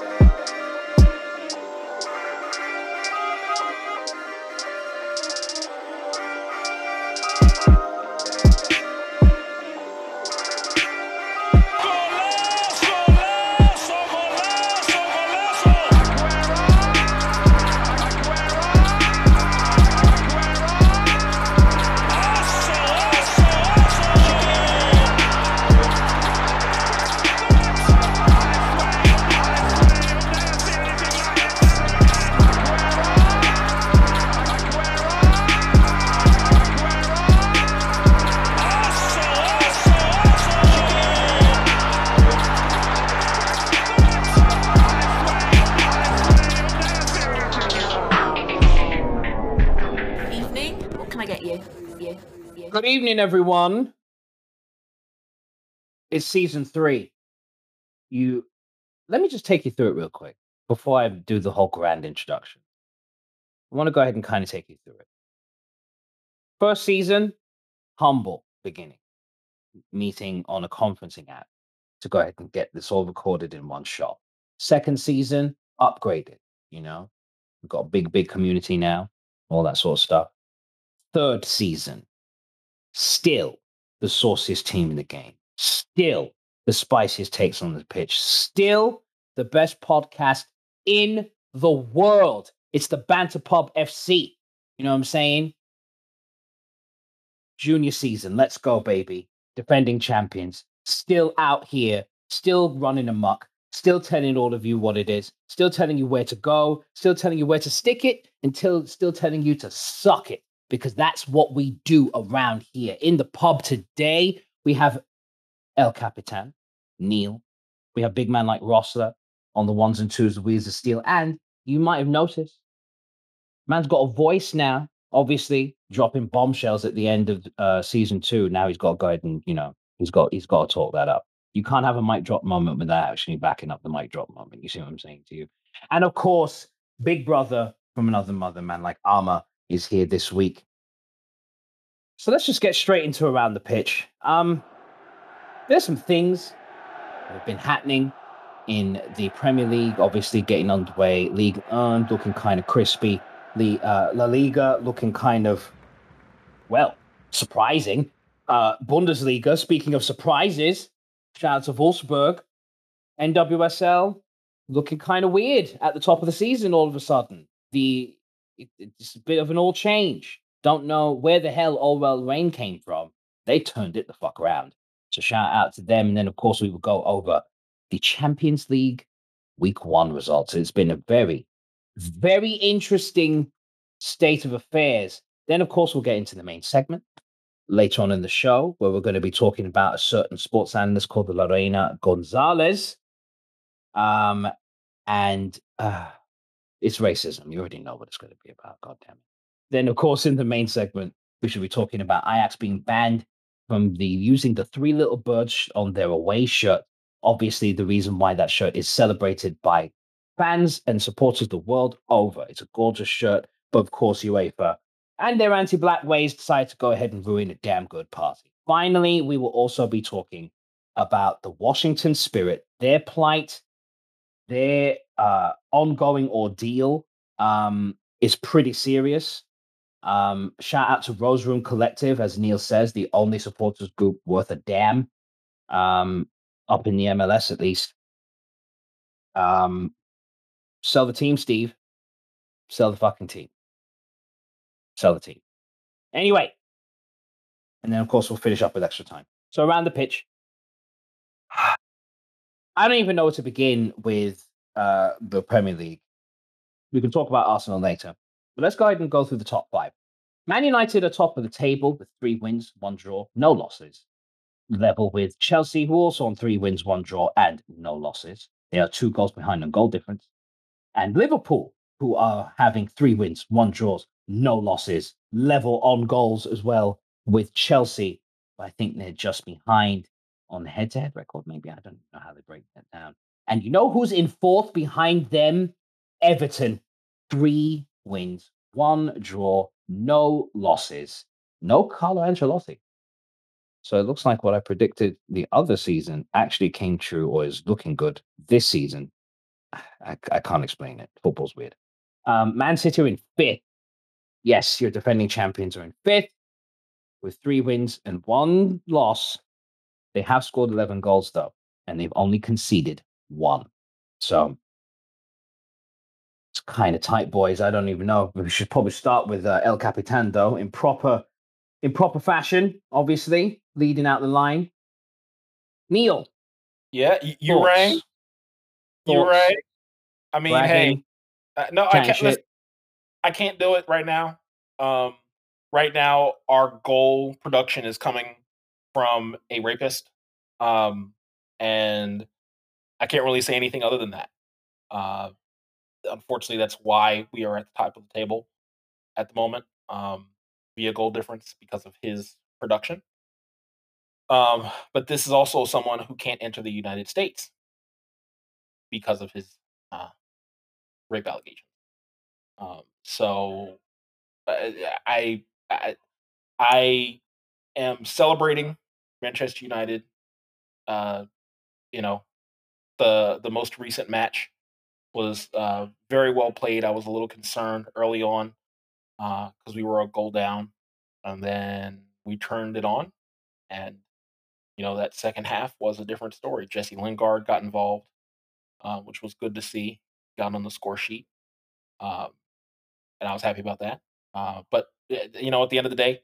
Evening. Everyone. It's season three. You let me just take you through it real quick before I do the whole grand introduction. I want to go ahead and kind of take you through it. First season, humble beginning, meeting on a conferencing app to go ahead and get this all recorded in one shot. Second season, upgraded, you know, we've got a big, big community now, all that sort of stuff. Third season, still the sauciest team in the game, still the spiciest takes on the pitch, still the best podcast in the world. It's the Banter Pub FC. You know what I'm saying? Junior season, let's go, baby. Defending champions, still out here, still running amok, still telling all of you what it is, still telling you where to go, still telling you where to stick it, until still telling you to suck it because that's what we do around here. In the pub today, we have El Capitan, Neil. We have big man like Rossler on the ones and twos, the wheels of steel. And you might have noticed, man's got a voice now, obviously dropping bombshells at the end of uh, season two. Now he's got to go ahead and, you know, he's got he's got to talk that up. You can't have a mic drop moment without actually backing up the mic drop moment. You see what I'm saying to you? And of course, big brother from another mother, man, like Arma is here this week. So let's just get straight into around the pitch. Um, there's some things that have been happening in the Premier League, obviously getting underway. League earned looking kind of crispy. The uh, La Liga looking kind of, well, surprising. Uh, Bundesliga, speaking of surprises, shout out to Wolfsburg. NWSL looking kind of weird at the top of the season all of a sudden. The it, it's a bit of an all change. Don't know where the hell OL Reign came from. They turned it the fuck around. So shout out to them. And then of course we will go over the Champions League week one results. It's been a very, very interesting state of affairs. Then of course we'll get into the main segment later on in the show where we're going to be talking about a certain sports analyst called Lorena Gonzalez. Um, and uh, it's racism. You already know what it's going to be about. God damn it. Then, of course, in the main segment, we should be talking about Ajax being banned from the using the three little birds on their away shirt. Obviously, the reason why that shirt is celebrated by fans and supporters the world over. It's a gorgeous shirt, but of course, UEFA and their anti-black ways decided to go ahead and ruin a damn good party. Finally, we will also be talking about the Washington Spirit, their plight, their uh, ongoing ordeal um, is pretty serious. Um, shout out to Rose Room Collective, as Neil says, the only supporters group worth a damn um, up in the MLS at least. Um, sell the team, Steve. Sell the fucking team. Sell the team. Anyway, and then of course we'll finish up with extra time. So around the pitch, I don't even know where to begin with uh, the Premier League. We can talk about Arsenal later, but let's go ahead and go through the top five. Man United are top of the table with three wins, one draw, no losses. Level with Chelsea, who also on three wins, one draw, and no losses. They are two goals behind on goal difference. And Liverpool, who are having three wins, one draws, no losses, level on goals as well with Chelsea. But I think they're just behind on the head to head record. Maybe I don't know how they break that down. And you know who's in fourth behind them? Everton. Three wins, one draw, no losses, no Carlo Ancelotti. So it looks like what I predicted the other season actually came true or is looking good this season. I, I can't explain it. Football's weird. Um, Man City are in fifth. Yes, your defending champions are in fifth with three wins and one loss. They have scored 11 goals, though, and they've only conceded one. So it's kind of tight, boys. I don't even know. We should probably start with uh, El Capitan, though, in proper, in proper fashion. Obviously, leading out the line. Neil. Yeah, you, you rang. You rang. I mean, hey, uh, no, I can't. Listen, I can't do it right now. Um, right now, our goal production is coming from a rapist, um, and I can't really say anything other than that. Uh, unfortunately, that's why we are at the top of the table at the moment um, via goal difference because of his production. Um, but this is also someone who can't enter the United States because of his uh, rape allegations. Um, so I, I I am celebrating Manchester United. Uh, you know, the the most recent match was uh, very well played. I was a little concerned early on because uh, we were a goal down, and then we turned it on, and you know that second half was a different story. Jesse Lingard got involved, uh, which was good to see. Got on the score sheet, um, and I was happy about that. Uh, but eh, you know, at the end of the day,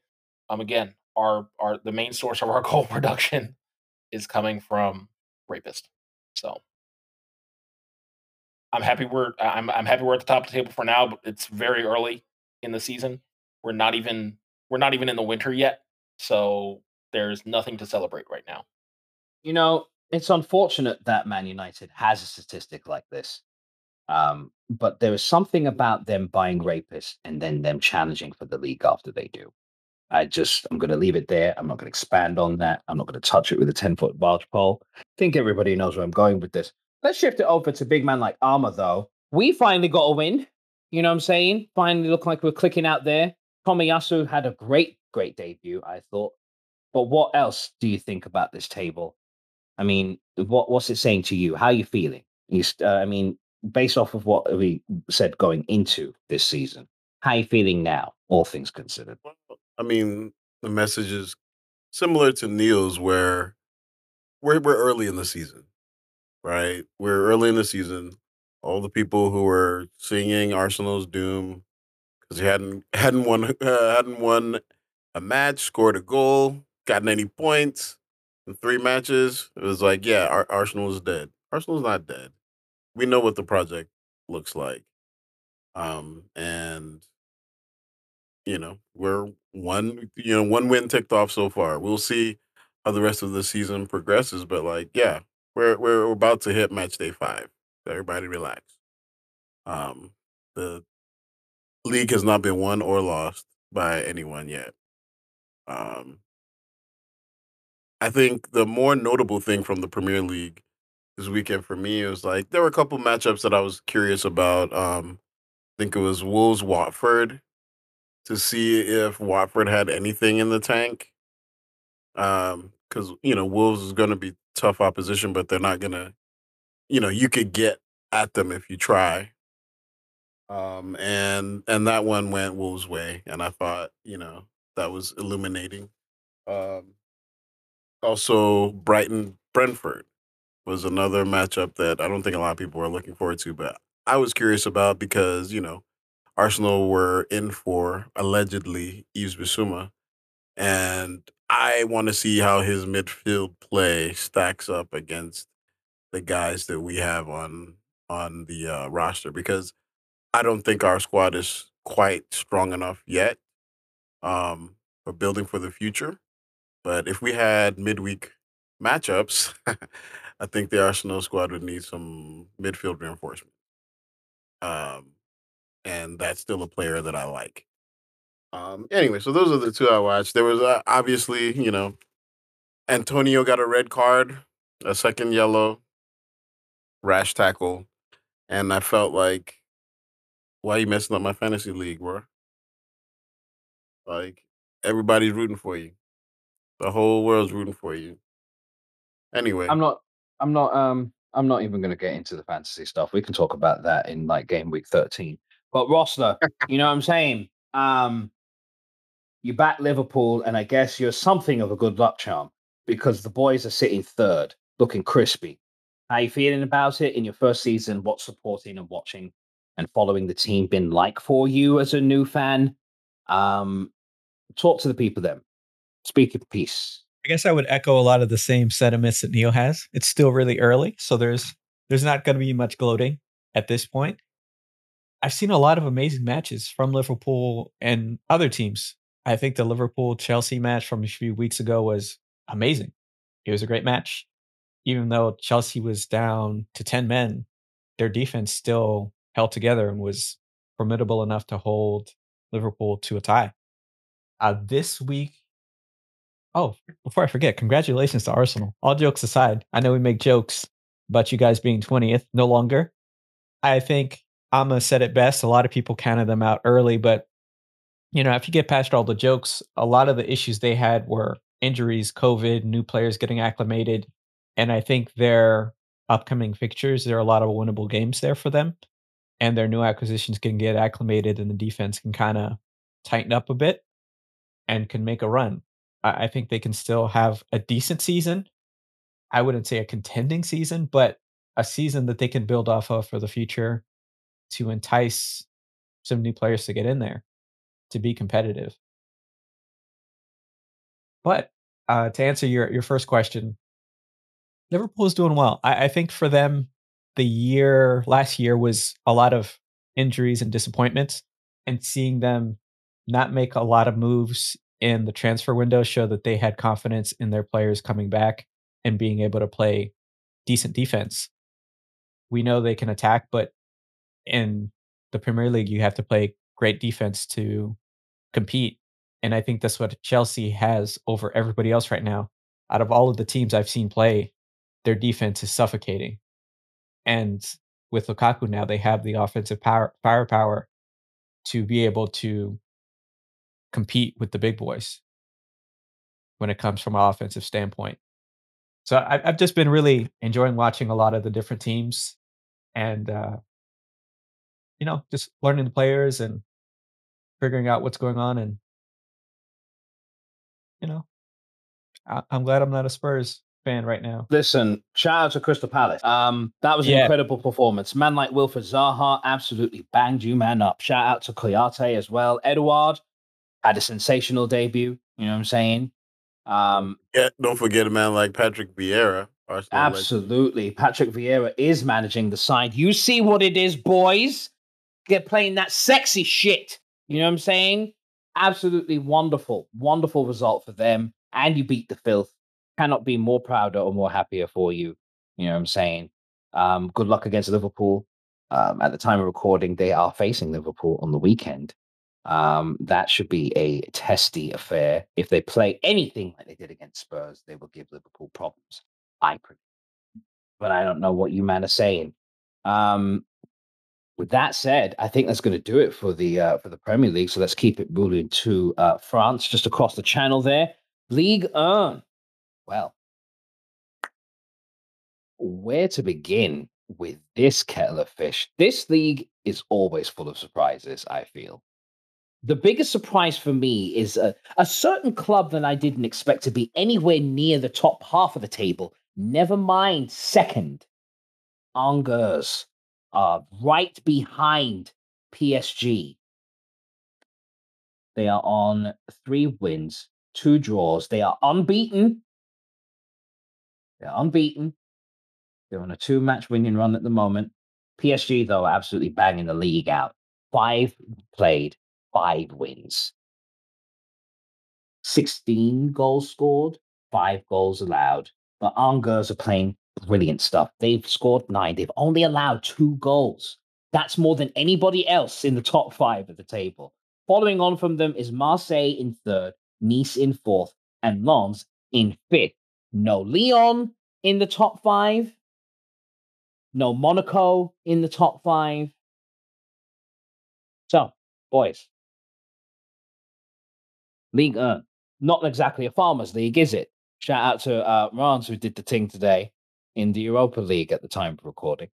um, again, our our the main source of our goal production is coming from rapist. So I'm happy we're I'm I'm happy we're at the top of the table for now, but it's very early in the season. We're not even we're not even in the winter yet, so there's nothing to celebrate right now. You know, it's unfortunate that Man United has a statistic like this. Um, but there is something about them buying rapists and then them challenging for the league after they do. I just, I'm going to leave it there. I'm not going to expand on that. I'm not going to touch it with a 10 foot barge pole. I think everybody knows where I'm going with this. Let's shift it over to big man like Armour, though. We finally got a win. You know what I'm saying? Finally look like we're clicking out there. Tomiyasu had a great, great debut, I thought. But what else do you think about this table? I mean, what what's it saying to you? How are you feeling? You, uh, I mean, based off of what we said going into this season, how are you feeling now, all things considered? I mean, the message is similar to Neil's, where we're we're early in the season, right? We're early in the season. All the people who were singing Arsenal's doom because he hadn't hadn't won uh, hadn't won a match, scored a goal, gotten any points in three matches. It was like, yeah, Ar- Arsenal is dead. Arsenal's not dead. We know what the project looks like, um, and you know we're one you know one win ticked off so far. We'll see how the rest of the season progresses, but like, yeah, we're we're about to hit match day five. Everybody relax. Um, the league has not been won or lost by anyone yet. Um, I think the more notable thing from the Premier League this weekend for me was like there were a couple matchups that I was curious about. Um, I think it was Wolves Watford to see if Watford had anything in the tank. Um, because you know Wolves is going to be tough opposition, but they're not going to, you know, you could get at them if you try. Um, and and that one went Wolves' way, and I thought, you know, that was illuminating. Um, also, Brighton Brentford was another matchup that I don't think a lot of people were looking forward to, but I was curious about because you know Arsenal were in for allegedly Yves Bissouma, and I want to see how his midfield play stacks up against the guys that we have on on the uh, roster because I don't think our squad is quite strong enough yet um, for building for the future. But if we had midweek matchups, I think the Arsenal squad would need some midfield reinforcement. Um, and that's still a player that I like. Um, anyway, so those are the two I watched. There was uh, obviously, you know, Antonio got a red card, a second yellow, rash tackle, and I felt like, why are you messing up my fantasy league, bro? Like everybody's rooting for you. The whole world's rooting for you. Anyway, I'm not. I'm not. Um. I'm not even going to get into the fantasy stuff. We can talk about that in like game week 13. But roster, you know what I'm saying? Um, you back Liverpool, and I guess you're something of a good luck charm because the boys are sitting third, looking crispy. How are you feeling about it in your first season? What's supporting and watching and following the team been like for you as a new fan? Um, talk to the people then. Speak of peace. I guess I would echo a lot of the same sentiments that Neil has. It's still really early, so there's there's not going to be much gloating at this point. I've seen a lot of amazing matches from Liverpool and other teams. I think the Liverpool Chelsea match from a few weeks ago was amazing. It was a great match. Even though Chelsea was down to 10 men, their defense still held together and was formidable enough to hold Liverpool to a tie. Uh, this week, Oh, before I forget, congratulations to Arsenal. All jokes aside, I know we make jokes about you guys being 20th, no longer. I think Amma said it best. A lot of people counted them out early, but you know, if you get past all the jokes, a lot of the issues they had were injuries, COVID, new players getting acclimated. And I think their upcoming fixtures, there are a lot of winnable games there for them. And their new acquisitions can get acclimated and the defense can kind of tighten up a bit and can make a run. I, I think they can still have a decent season. I wouldn't say a contending season, but a season that they can build off of for the future to entice some new players to get in there to be competitive. But uh, to answer your your first question, Liverpool is doing well. I, I, think for them, the year last year was a lot of injuries and disappointments, and seeing them not make a lot of moves in the transfer window show that they had confidence in their players coming back and being able to play decent defense. We know they can attack, but in the Premier League, you have to play great defense to compete. And I think that's what Chelsea has over everybody else right now. Out of all of the teams I've seen play, their defense is suffocating. And with Lukaku now, they have the offensive power firepower to be able to compete with the big boys when it comes from an offensive standpoint. So I, have just been really enjoying watching a lot of the different teams, and uh, you know, just learning the players and figuring out what's going on. And you know, I, am glad I'm not a Spurs fan right now. Listen, shout out to Crystal Palace. Um, that was an yeah. incredible performance. Man like Wilfried Zaha absolutely banged you man up. Shout out to Kouyaté as well. Edouard, had a sensational debut. You know what I'm saying? Um, yeah, don't forget a man like Patrick Vieira. Arsenal absolutely. Legend. Patrick Vieira is managing the side. You see what it is, boys. Get playing that sexy shit. You know what I'm saying? Absolutely wonderful, wonderful result for them. And you beat the filth. Cannot be more prouder or more happier for you. You know what I'm saying? Um, good luck against Liverpool. Um, at the time of recording, they are facing Liverpool on the weekend. Um, that should be a testy affair. If they play anything like they did against Spurs, they will give Liverpool problems. I predict. But I don't know what you man are saying. Um, with that said, I think that's going to do it for the uh, for the Premier League. So let's keep it moving to uh, France, just across the channel there. League 1. Well, where to begin with this kettle of fish? This league is always full of surprises. I feel the biggest surprise for me is a, a, certain club that I didn't expect to be anywhere near the top half of the table. Never mind second. Angers are right behind PSG. They are on three wins, two draws. They are unbeaten. They're unbeaten. They're on a two match winning run at the moment. PSG, though, are absolutely banging the league out. Five played, five wins. 16 goals scored, five goals allowed. But Angers are playing brilliant stuff. They've scored nine. They've only allowed two goals. That's more than anybody else in the top five of the table. Following on from them is Marseille in third, Nice in fourth, and Lens in fifth. No Lyon in the top five. No Monaco in the top five. So, boys, League uh, not exactly a farmers league, is it? Shout out to uh, Rans who did the thing today. In the Europa League at the time of recording.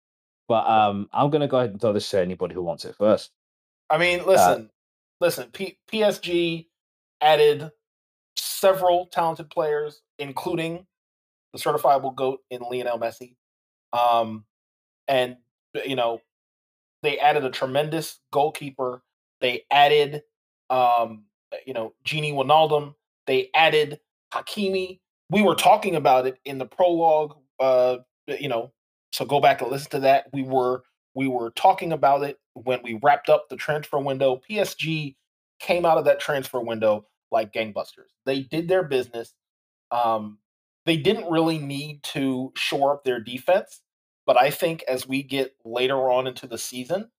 But um, I'm going to go ahead and throw this to anybody who wants it first. I mean, listen, uh, listen. P- PSG added several talented players, including the certifiable goat in Lionel Messi. Um, and you know, they added a tremendous goalkeeper. They added, um, you know, Gini Wijnaldum. They added Hakimi. We were talking about it in the prologue. Uh, you know, so go back and listen to that. We were we were talking about it when we wrapped up the transfer window. PSG came out of that transfer window like gangbusters. They did their business. Um, they didn't really need to shore up their defense, but I think as we get later on into the season,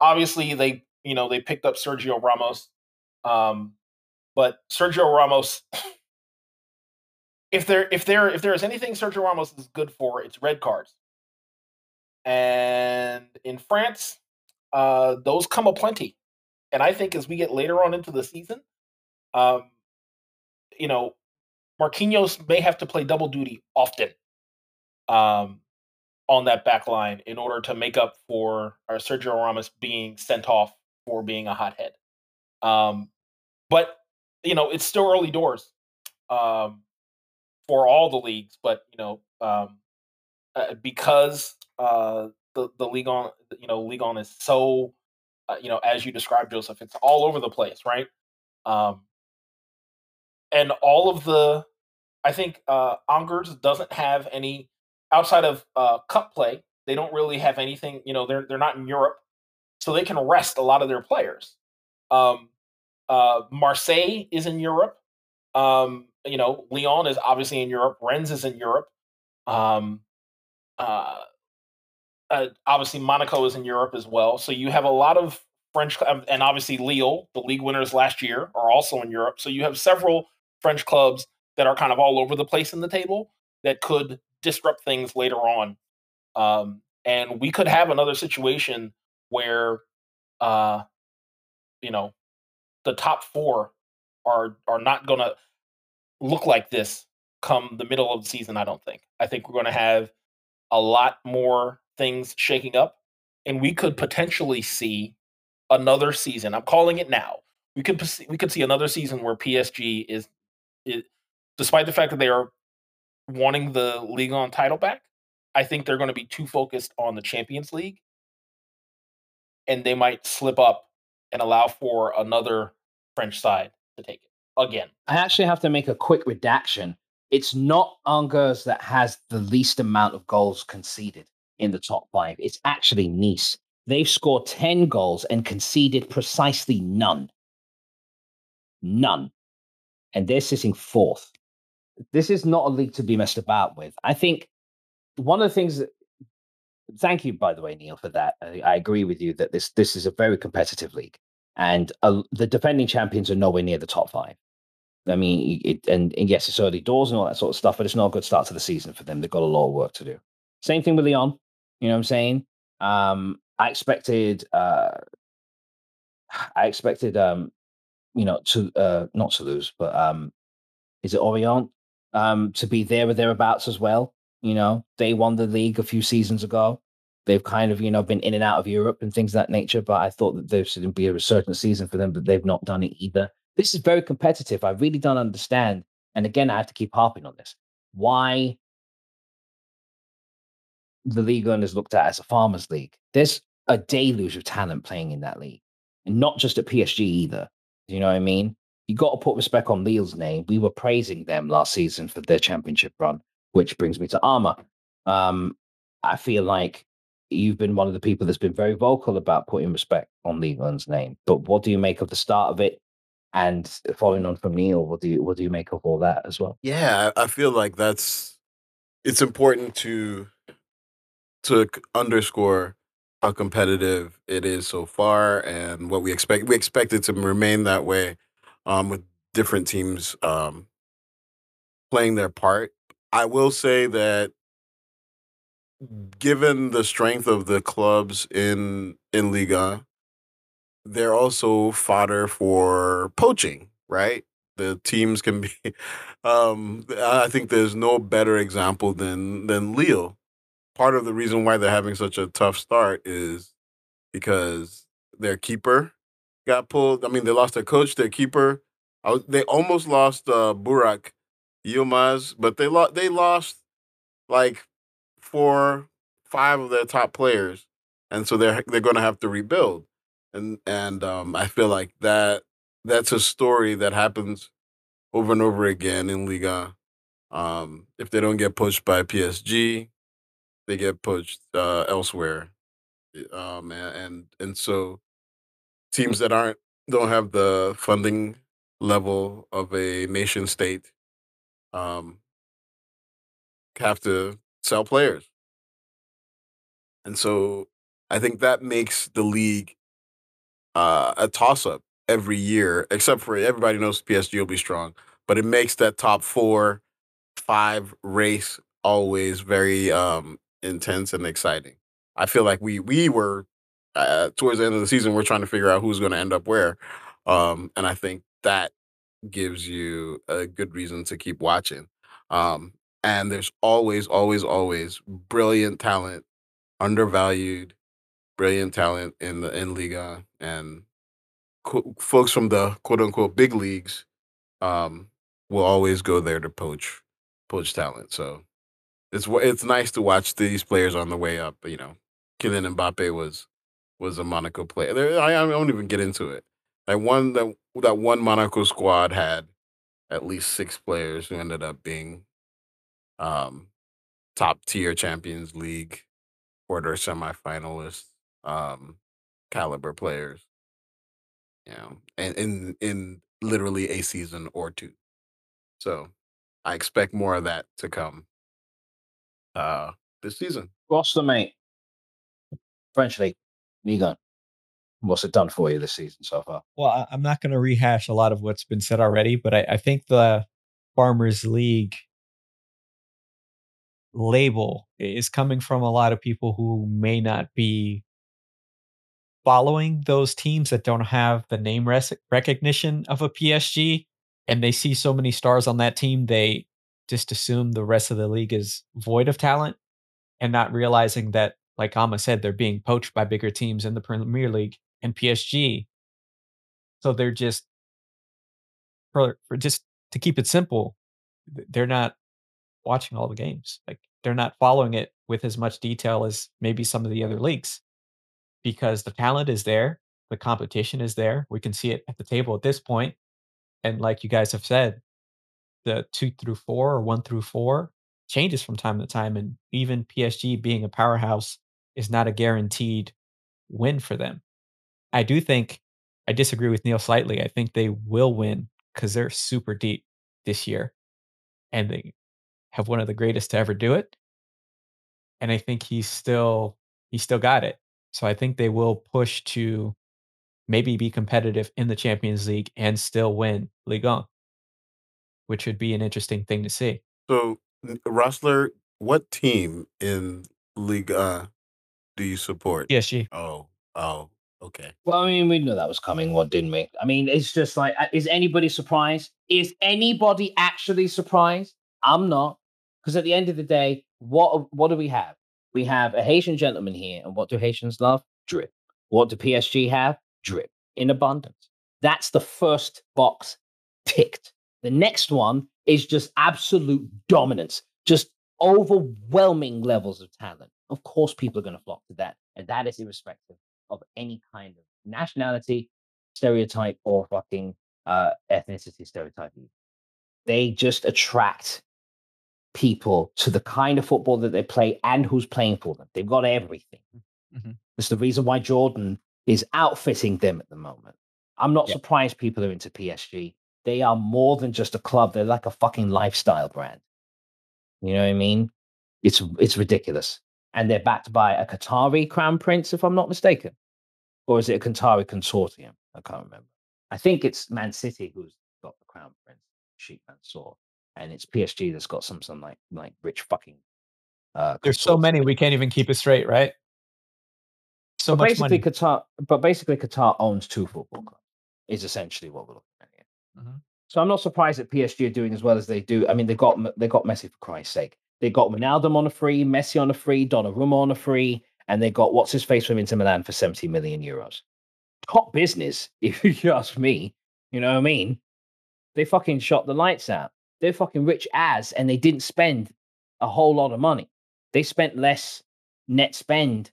obviously they you know they picked up Sergio Ramos, um, but Sergio Ramos. If there if there if there is anything Sergio Ramos is good for, it's red cards. And in France, uh, those come aplenty. And I think as we get later on into the season, um, you know, Marquinhos may have to play double duty often um, on that back line in order to make up for our Sergio Ramos being sent off for being a hothead. Um, but you know, it's still early doors um, for all the leagues. But you know, um, uh, because uh, the the league on you know league on is so uh, you know as you described Joseph, it's all over the place, right? Um, and all of the, I think uh, Angers doesn't have any outside of uh, cup play. They don't really have anything. You know, they're they're not in Europe, so they can rest a lot of their players. Um, uh, Marseille is in Europe. Um, you know, Lyon is obviously in Europe. Rennes is in Europe. Um, uh, uh, obviously Monaco is in Europe as well. So you have a lot of French, um, and obviously Lille, the league winners last year, are also in Europe. So you have several French clubs that are kind of all over the place in the table that could disrupt things later on. Um, and we could have another situation where, uh, you know, the top four are are not going to look like this come the middle of the season. I don't think. I think we're going to have a lot more things shaking up, and we could potentially see another season. I'm calling it now. We could we could see another season where PSG is, is despite the fact that they are wanting the league on title back. I think they're going to be too focused on the Champions League, and they might slip up and allow for another French side to take it again. I actually have to make a quick redaction. It's not Angers that has the least amount of goals conceded in the top five. It's actually Nice. They've scored 10 goals and conceded precisely none. None. And they're sitting fourth. This is not a league to be messed about with. I think one of the things that thank you by the way neil for that i, I agree with you that this this is a very competitive league and uh, the defending champions are nowhere near the top five i mean it, and, and, yes it's early doors and all that sort of stuff but it's not a good start to the season for them they've got a lot of work to do same thing with lyon you know what I'm saying? Um, I expected, uh, I expected, um, you know, to uh, not to lose, but um, is it Orient um, to be there or thereabouts as well? You know, they won the league a few seasons ago. They've kind of, you know, been in and out of Europe and things of that nature. But I thought that there should be a resurgent season for them, but they've not done it either. This is very competitive. I really don't understand. And again, I have to keep harping on this. Why the league is looked at as a farmers league. There's a deluge of talent playing in that league, and not just at PSG either. You know what I mean? You got to put respect on Lille's name. We were praising them last season for their championship run, which brings me to Armour. Um, I feel like you've been one of the people that's been very vocal about putting respect on Lille's name. But what do you make of the start of it? And following on from Neil, what do you what do you make of all that as well? Yeah, I feel like that's it's important to to underscore how competitive it is so far and what we expect. We expect it to remain that way um, with different teams um, playing their part. I will say that given the strength of the clubs in in Liga, they're also fodder for poaching, right? The teams can be. Um, I think there's no better example than than Lille part of the reason why they're having such a tough start is because their keeper got pulled. I mean, they lost their coach, their keeper. Was, they almost lost uh, Burak Yilmaz, but they lost. They lost like four, five of their top players, and so they're they're going to have to rebuild. And and um, I feel like that that's a story that happens over and over again in Liga. Um, if they don't get pushed by PSG, they get pushed uh, elsewhere. Um, and, and so teams that aren't don't have the funding level of a nation state um, have to sell players. And so I think that makes the league uh, a toss up every year, except for everybody knows PSG will be strong, but it makes that top four, five race always very um, intense and exciting. I feel like we we were uh, towards the end of the season, we're trying to figure out who's going to end up where, um, and I think that gives you a good reason to keep watching. Um, and there's always, always, always brilliant talent, undervalued, brilliant talent in the in Liga, and folks from the quote unquote big leagues um, will always go there to poach poach talent. So it's it's nice to watch these players on the way up. You know, Kylian Mbappe was was a Monaco player. I, I won't even get into it. That one that that one Monaco squad had at least six players who ended up being um, top tier Champions League quarter semifinalists, um, caliber players. You know, and in in literally a season or two. So I expect more of that to come uh this season. What's the mate? French League, Liga. What's it done for you this season so far? Well, I'm not going to rehash a lot of what's been said already, but I, I think the Farmers League label is coming from a lot of people who may not be following those teams that don't have the name recognition of a PSG and they see so many stars on that team they just assume the rest of the league is void of talent and not realizing that like Ama said they're being poached by bigger teams in the Premier League and PSG so they're just for, for just to keep it simple they're not watching all the games. Like they're not following it with as much detail as maybe some of the other leagues because the talent is there, the competition is there. We can see it at the table at this point. And like you guys have said, the two through four or one through four changes from time to time. And even PSG being a powerhouse is not a guaranteed win for them. I do think I disagree with Neil slightly. I think they will win because they're super deep this year. And they have one of the greatest to ever do it. And I think he's still he still got it. So I think they will push to maybe be competitive in the Champions League and still win Ligue 1, which would be an interesting thing to see. So, Rustler, what team in Ligue 1 do you support? PSG. Oh, oh, okay. Well, I mean, we knew that was coming, what didn't we? I mean, it's just like, uh, is anybody surprised? Is anybody actually surprised? I'm not. Because at the end of the day, what what do we have? We have a Haitian gentleman here, and what do Haitians love? Drip. What do PSG have? Drip in abundance. That's the first box ticked. The next one is just absolute dominance, just overwhelming levels of talent. Of course, people are going to flock to that, and that is irrespective of any kind of nationality, stereotype, or fucking uh, ethnicity stereotype. They just attract people to the kind of football that they play and who's playing for them. They've got everything. Mm-hmm. It's the reason why Jordan is outfitting them at the moment. I'm not surprised people are into PSG. They are more than just a club. They're like a fucking lifestyle brand. You know what I mean? It's it's ridiculous. And they're backed by a Qatari crown prince, if I'm not mistaken. Or is it a Qatari consortium? I can't remember. I think it's Man City who's got the crown prince, Sheikh Mansour and it's PSG that's got some some like like rich fucking. Uh, There's so many we can't even keep it straight, right? So but basically, money. Qatar, but basically Qatar owns two football clubs. Is essentially what we're looking at here. Mm-hmm. So I'm not surprised that PSG are doing as well as they do. I mean, they got they got Messi for Christ's sake. They got Ronaldo on a free, Messi on a free, Donnarumma on a free, and they got what's his face from Inter Milan for 70 million euros. Top business, if you ask me. You know what I mean? They fucking shot the lights out. They're fucking rich as, and they didn't spend a whole lot of money. They spent less net spend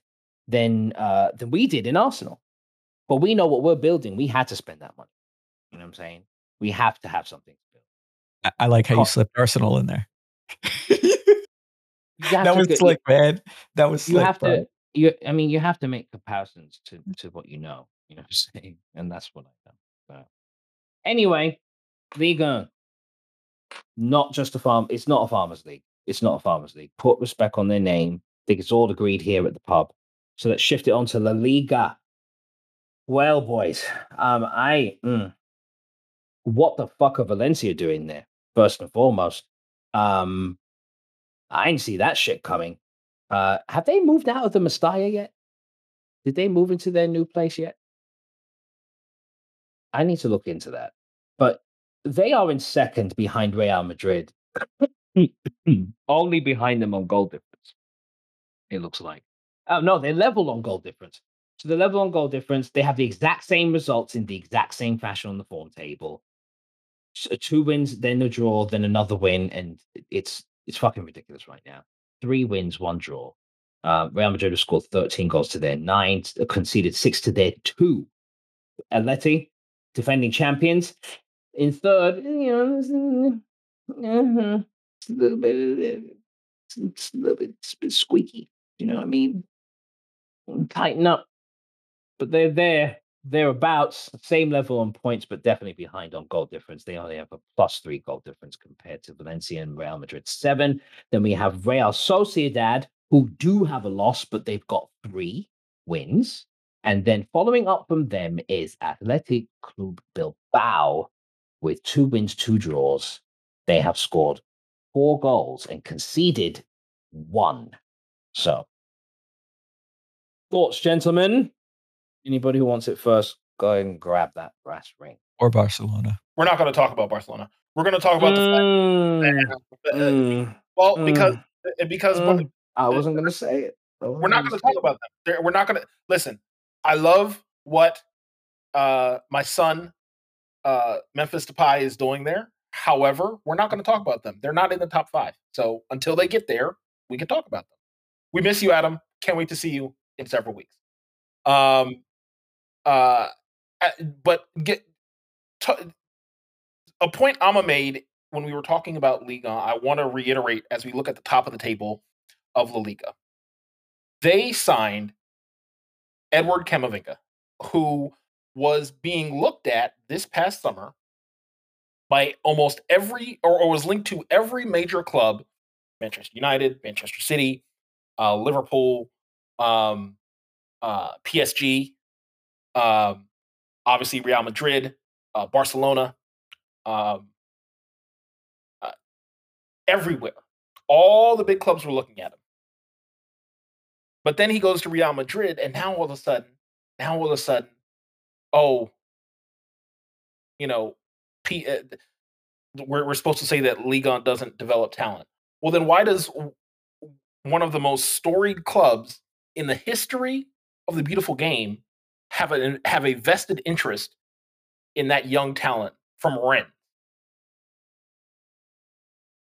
than uh, than we did in Arsenal. But we know what we're building. We had to spend that money. You know what I'm saying? We have to have something to build. I, I like how you slipped Arsenal in there. that was get, slick, you, man. That was slick, you have bro. to. You, I mean, you have to make comparisons to to what you know. You know what I'm saying? And that's what I've done. But anyway, Liga, not just a farm. It's not a farmers league. It's not a farmers league. Put respect on their name. I think it's all agreed here at the pub. So let's shift it on to La Liga. Well, boys, um, I mm, what the fuck are Valencia doing there? First and foremost, um, I didn't see that shit coming. Uh, have they moved out of the Mestalla yet? Did they move into their new place yet? I need to look into that. But they are in second behind Real Madrid, only behind them on goal difference. It looks like. Oh no, they're level on goal difference. So the level on goal difference, they have the exact same results in the exact same fashion on the form table. So two wins, then a draw, then another win, and it's it's fucking ridiculous right now. Three wins, one draw. Uh, Real Madrid have scored 13 goals to their nine, conceded six to their two. Atleti, defending champions, in third, you know, uh-huh, it's a little bit, it's a little bit, a bit squeaky. You know what I mean? Tighten up but they're there thereabouts, same level on points, but definitely behind on goal difference. They only have a plus three goal difference compared to Valencia and Real Madrid seven. Then we have Real Sociedad, who do have a loss, but they've got three wins. And then following up from them is Athletic Club Bilbao with two wins, two draws. They have scored four goals and conceded one. So, thoughts, gentlemen? Anybody who wants it first, go ahead and grab that brass ring. Or Barcelona. We're not going to talk about Barcelona. We're going to talk about mm, the mm, well, mm, because because mm. I wasn't going to say it. We're not going to talk about them. We're not going to listen. I love what uh, my son uh, Memphis Depay is doing there. However, we're not going to talk about them. They're not in the top five. So until they get there, we can talk about them. We miss you, Adam. Can't wait to see you in several weeks. Um, uh, but get t- a point Amma made when we were talking about Liga. I want to reiterate as we look at the top of the table of La Liga. They signed Edward Camavinga, who was being looked at this past summer by almost every, or, or was linked to every major club Manchester United, Manchester City, uh, Liverpool, um, uh, PSG, um, obviously Real Madrid, uh, Barcelona, um, uh, everywhere. All the big clubs were looking at him. But then he goes to Real Madrid, and now all of a sudden, now all of a sudden, oh, you know, P, uh, we're, we're supposed to say that Liga doesn't develop talent. Well, then why does one of the most storied clubs in the history of the beautiful game have a have a vested interest in that young talent from Ren.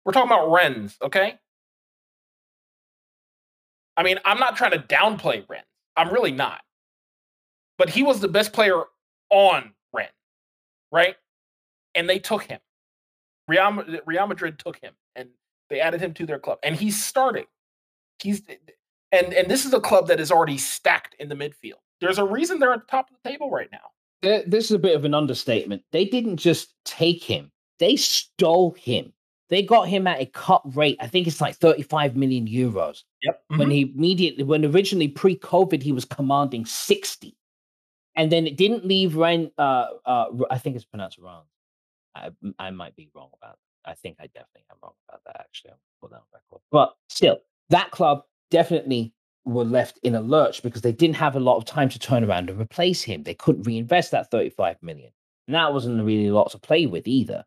We're talking about Ren's, okay? I mean, I'm not trying to downplay Rennes. I'm really not. But he was the best player on Rennes, right? And they took him. Real, Real Madrid took him and they added him to their club. And he's starting. He's and and this is a club that is already stacked in the midfield. There's a reason they're at the top of the table right now. This is a bit of an understatement. They didn't just take him; they stole him. They got him at a cut rate. I think it's like 35 million euros. Yep. Mm-hmm. When he immediately, when originally pre-COVID, he was commanding 60, and then it didn't leave Ren. Uh, uh, I think it's pronounced wrong. I, I might be wrong about. That. I think I definitely am wrong about that. Actually, I'm put that on record. But still, that club definitely were left in a lurch because they didn't have a lot of time to turn around and replace him. They couldn't reinvest that 35 million. And that wasn't really a lot to play with either.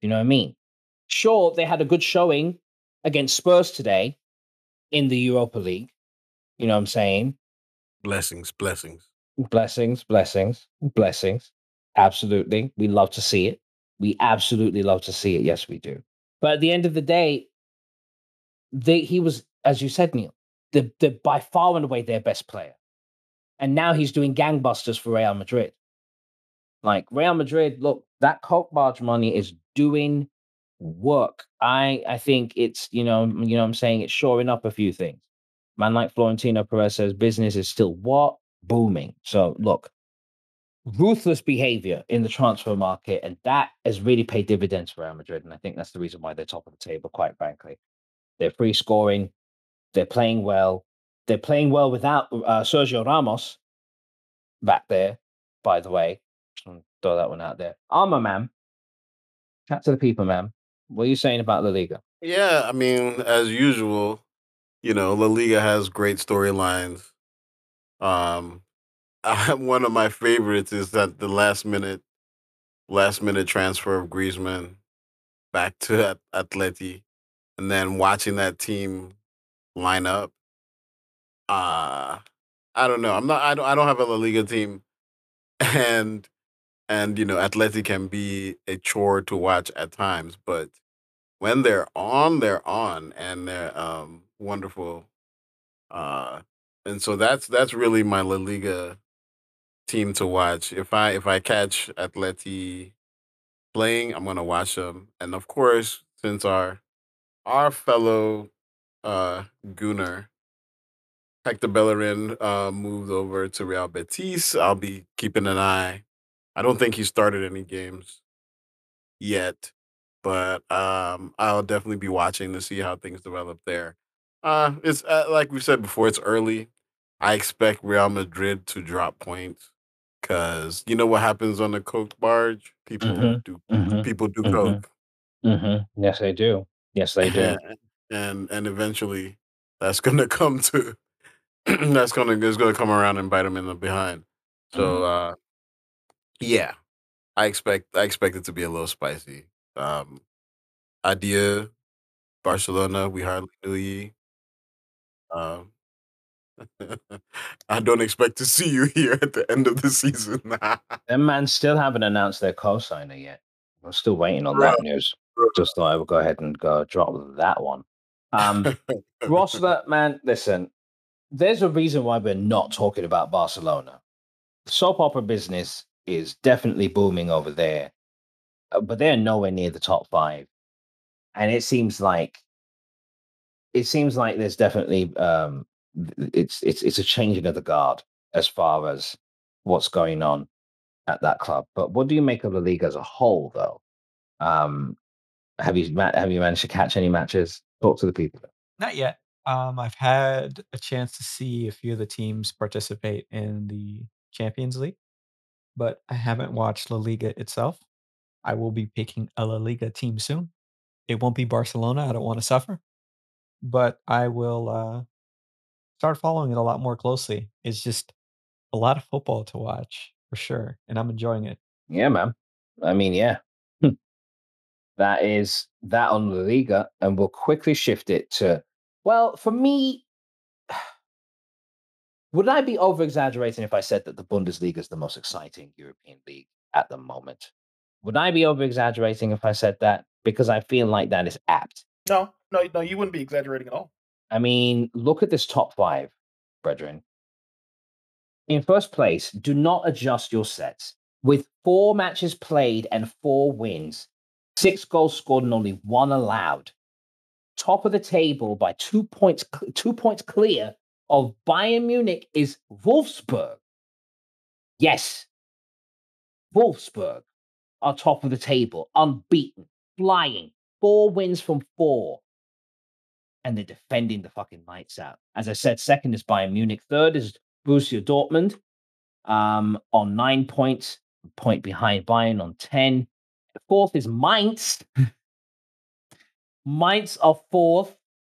You know what I mean? Sure, they had a good showing against Spurs today in the Europa League. You know what I'm saying? Blessings, blessings. Blessings, blessings, blessings. Absolutely. We love to see it. We absolutely love to see it. Yes, we do. But at the end of the day, they, he was, as you said, Neil, the, the by far and away their best player. And now he's doing gangbusters for Real Madrid. Like Real Madrid, look, that Coke barge money is doing work. I I think it's, you know, you know I'm saying it's shoring up a few things. Man like Florentino Perez says business is still what? Booming. So look, ruthless behavior in the transfer market, and that has really paid dividends for Real Madrid. And I think that's the reason why they're top of the table, quite frankly. They're free scoring, they're playing well. They're playing well without uh, Sergio Ramos back there, by the way. Throw that one out there. Amma, man. Chat to the people, man. What are you saying about La Liga? Yeah, I mean, as usual, you know, La Liga has great storylines. Um, I, one of my favorites is that the last minute, last minute transfer of Griezmann back to Atleti, and then watching that team line up. Uh I don't know. I'm not. I don't. I don't have a La Liga team, and and you know, Atleti can be a chore to watch at times, but when they're on, they're on, and they're um wonderful. Uh, and so that's that's really my La Liga team to watch. If I if I catch Atleti playing, I'm gonna watch them. And of course, since our our fellow uh Gooner Hector Bellerin uh, moved over to Real Betis. I'll be keeping an eye. I don't think he started any games yet, but um, I'll definitely be watching to see how things develop there. Uh, it's uh, like we said before, it's early. I expect Real Madrid to drop points because you know what happens on the coke barge. People Mm-hmm. do Mm-hmm. people do Mhm. coke, Mm-hmm. Yes, they do. Yes, they do. and and and eventually that's gonna come to that's gonna is gonna come around and bite them in the behind. So uh, yeah, I expect I expect it to be a little spicy. Um, idea Barcelona, we hardly knew ye. Um, I don't expect to see you here at the end of the season. Them man still haven't announced their co-signer yet. We're still waiting on that news. Just thought I would go ahead and go drop that one. Um, Rosler, man, listen, there's a reason why we're not talking about Barcelona. Soap opera business is definitely booming over there, uh, but they're nowhere near the top five. And it seems like it seems like there's definitely um, it's it's it's a changing of the guard as far as what's going on at that club. But what do you make of the league as a whole, though? Um, have you have you managed to catch any matches? Talk to the people. Not yet. Um, I've had a chance to see a few of the teams participate in the Champions League, but I haven't watched La Liga itself. I will be picking a La Liga team soon. It won't be Barcelona. I don't want to suffer, but I will uh, start following it a lot more closely. It's just a lot of football to watch for sure, and I'm enjoying it. Yeah, man. I mean, yeah. Hmm. that is that on La Liga, and we'll quickly shift it to. Well, for me, would I be over exaggerating if I said that the Bundesliga is the most exciting European league at the moment? Would I be over exaggerating if I said that? Because I feel like that is apt. No, no, no, you wouldn't be exaggerating at all. I mean, look at this top five, brethren. In first place, do not adjust your sets. With four matches played and four wins, six goals scored and only one allowed. Top of the table by two points, two points clear of Bayern Munich is Wolfsburg. Yes, Wolfsburg are top of the table, unbeaten, flying, four wins from four and they're defending the fucking lights out. As I said, second is Bayern Munich. Third is Borussia Dortmund um, on nine points, point behind Bayern on 10. Fourth is Mainz. Mainz are fourth,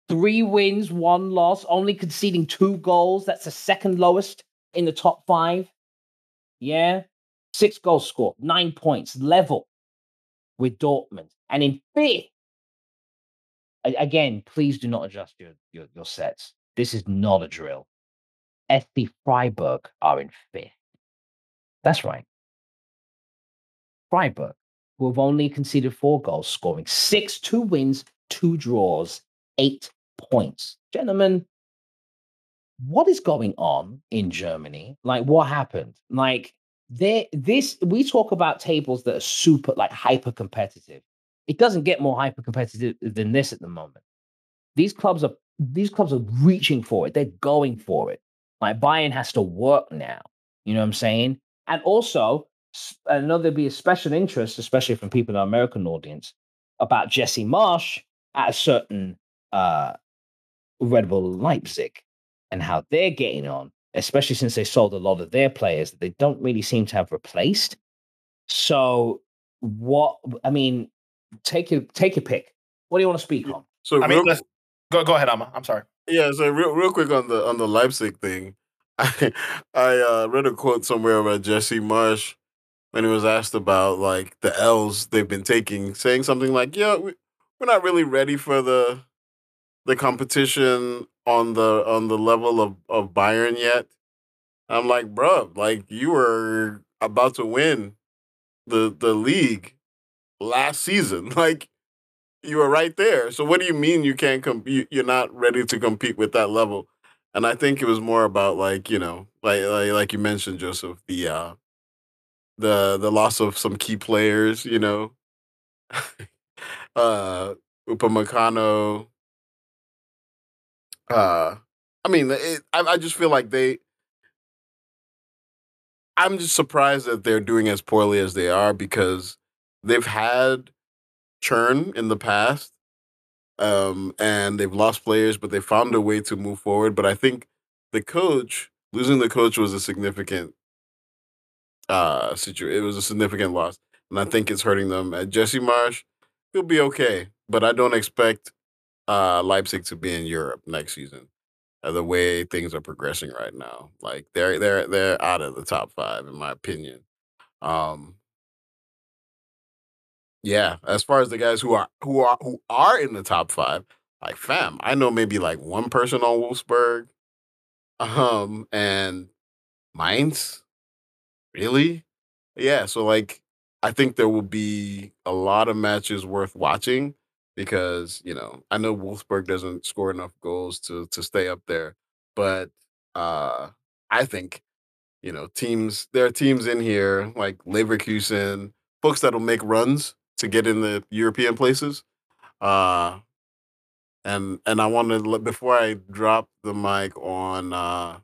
three wins, one loss, only conceding two goals. That's the second lowest in the top five. Yeah. Six goals scored, nine points, level with Dortmund. And in fifth, again, please do not adjust your, your, your sets. This is not a drill. SC Freiburg are in fifth. That's right. Freiburg, who have only conceded four goals, scoring six, two wins, two draws, eight points. Gentlemen, what is going on in Germany? Like, what happened? Like, there, this we talk about tables that are super, like, hyper competitive. It doesn't get more hyper competitive than this at the moment. These clubs are these clubs are reaching for it. They're going for it. Like Bayern has to work now. You know what I'm saying? And also, I know there'd be a special interest, especially from people in the American audience, about Jesse Marsch at a certain uh, Red Bull Leipzig and how they're getting on, especially since they sold a lot of their players that they don't really seem to have replaced. So, what I mean, take your take your pick. What do you want to speak on? So, I mean, go go ahead, Amma. I'm sorry. Yeah, so real real quick on the on the Leipzig thing, I I uh, read a quote somewhere about Jesse Marsch when he was asked about like the L's they've been taking, saying something like, "Yeah, we, we're not really ready for the the competition on the on the level of of Bayern yet." I'm like, bro, like you were about to win the the league last season. Like you were right there. So what do you mean you can't compete? You're not ready to compete with that level. And I think it was more about like you know, like like, like you mentioned, Joseph, the uh, the the loss of some key players. You know, uh, Upamecano. Uh, I mean, it, I I just feel like they. I'm just surprised that they're doing as poorly as they are because they've had churn in the past, um, and they've lost players, but they found a way to move forward. But I think the coach losing the coach was a significant uh situation. It was a significant loss, and I think it's hurting them. At Jesse Marsch, he'll be okay, but I don't expect uh Leipzig to be in Europe next season. Uh, the way things are progressing right now, like they're they're they're out of the top five, in my opinion. Um, yeah, as far as the guys who are who are who are in the top five, like fam, I know maybe like one person on Wolfsburg, um, and Mainz. Really? Yeah. So like, I think there will be a lot of matches worth watching because you know I know Wolfsburg doesn't score enough goals to to stay up there, but uh, I think you know teams there are teams in here like Leverkusen, folks that'll make runs to get in the European places. Uh, and and I want to before I drop the mic on uh,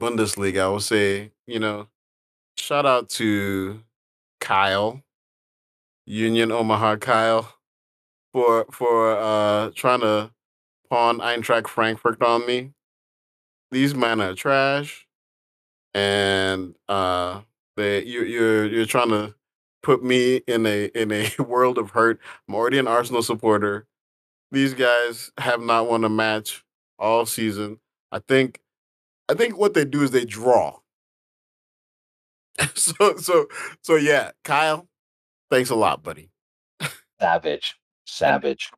Bundesliga, I will say you know shout out to Kyle, Union Omaha Kyle, for for uh, trying to pawn Eintracht Frankfurt on me. These men are trash, and uh, they you you're you're trying to put me in a in a world of hurt. I'm already an Arsenal supporter. These guys have not won a match all season. I think I think what they do is they draw. so so so yeah, Kyle, thanks a lot, buddy. Savage. Savage.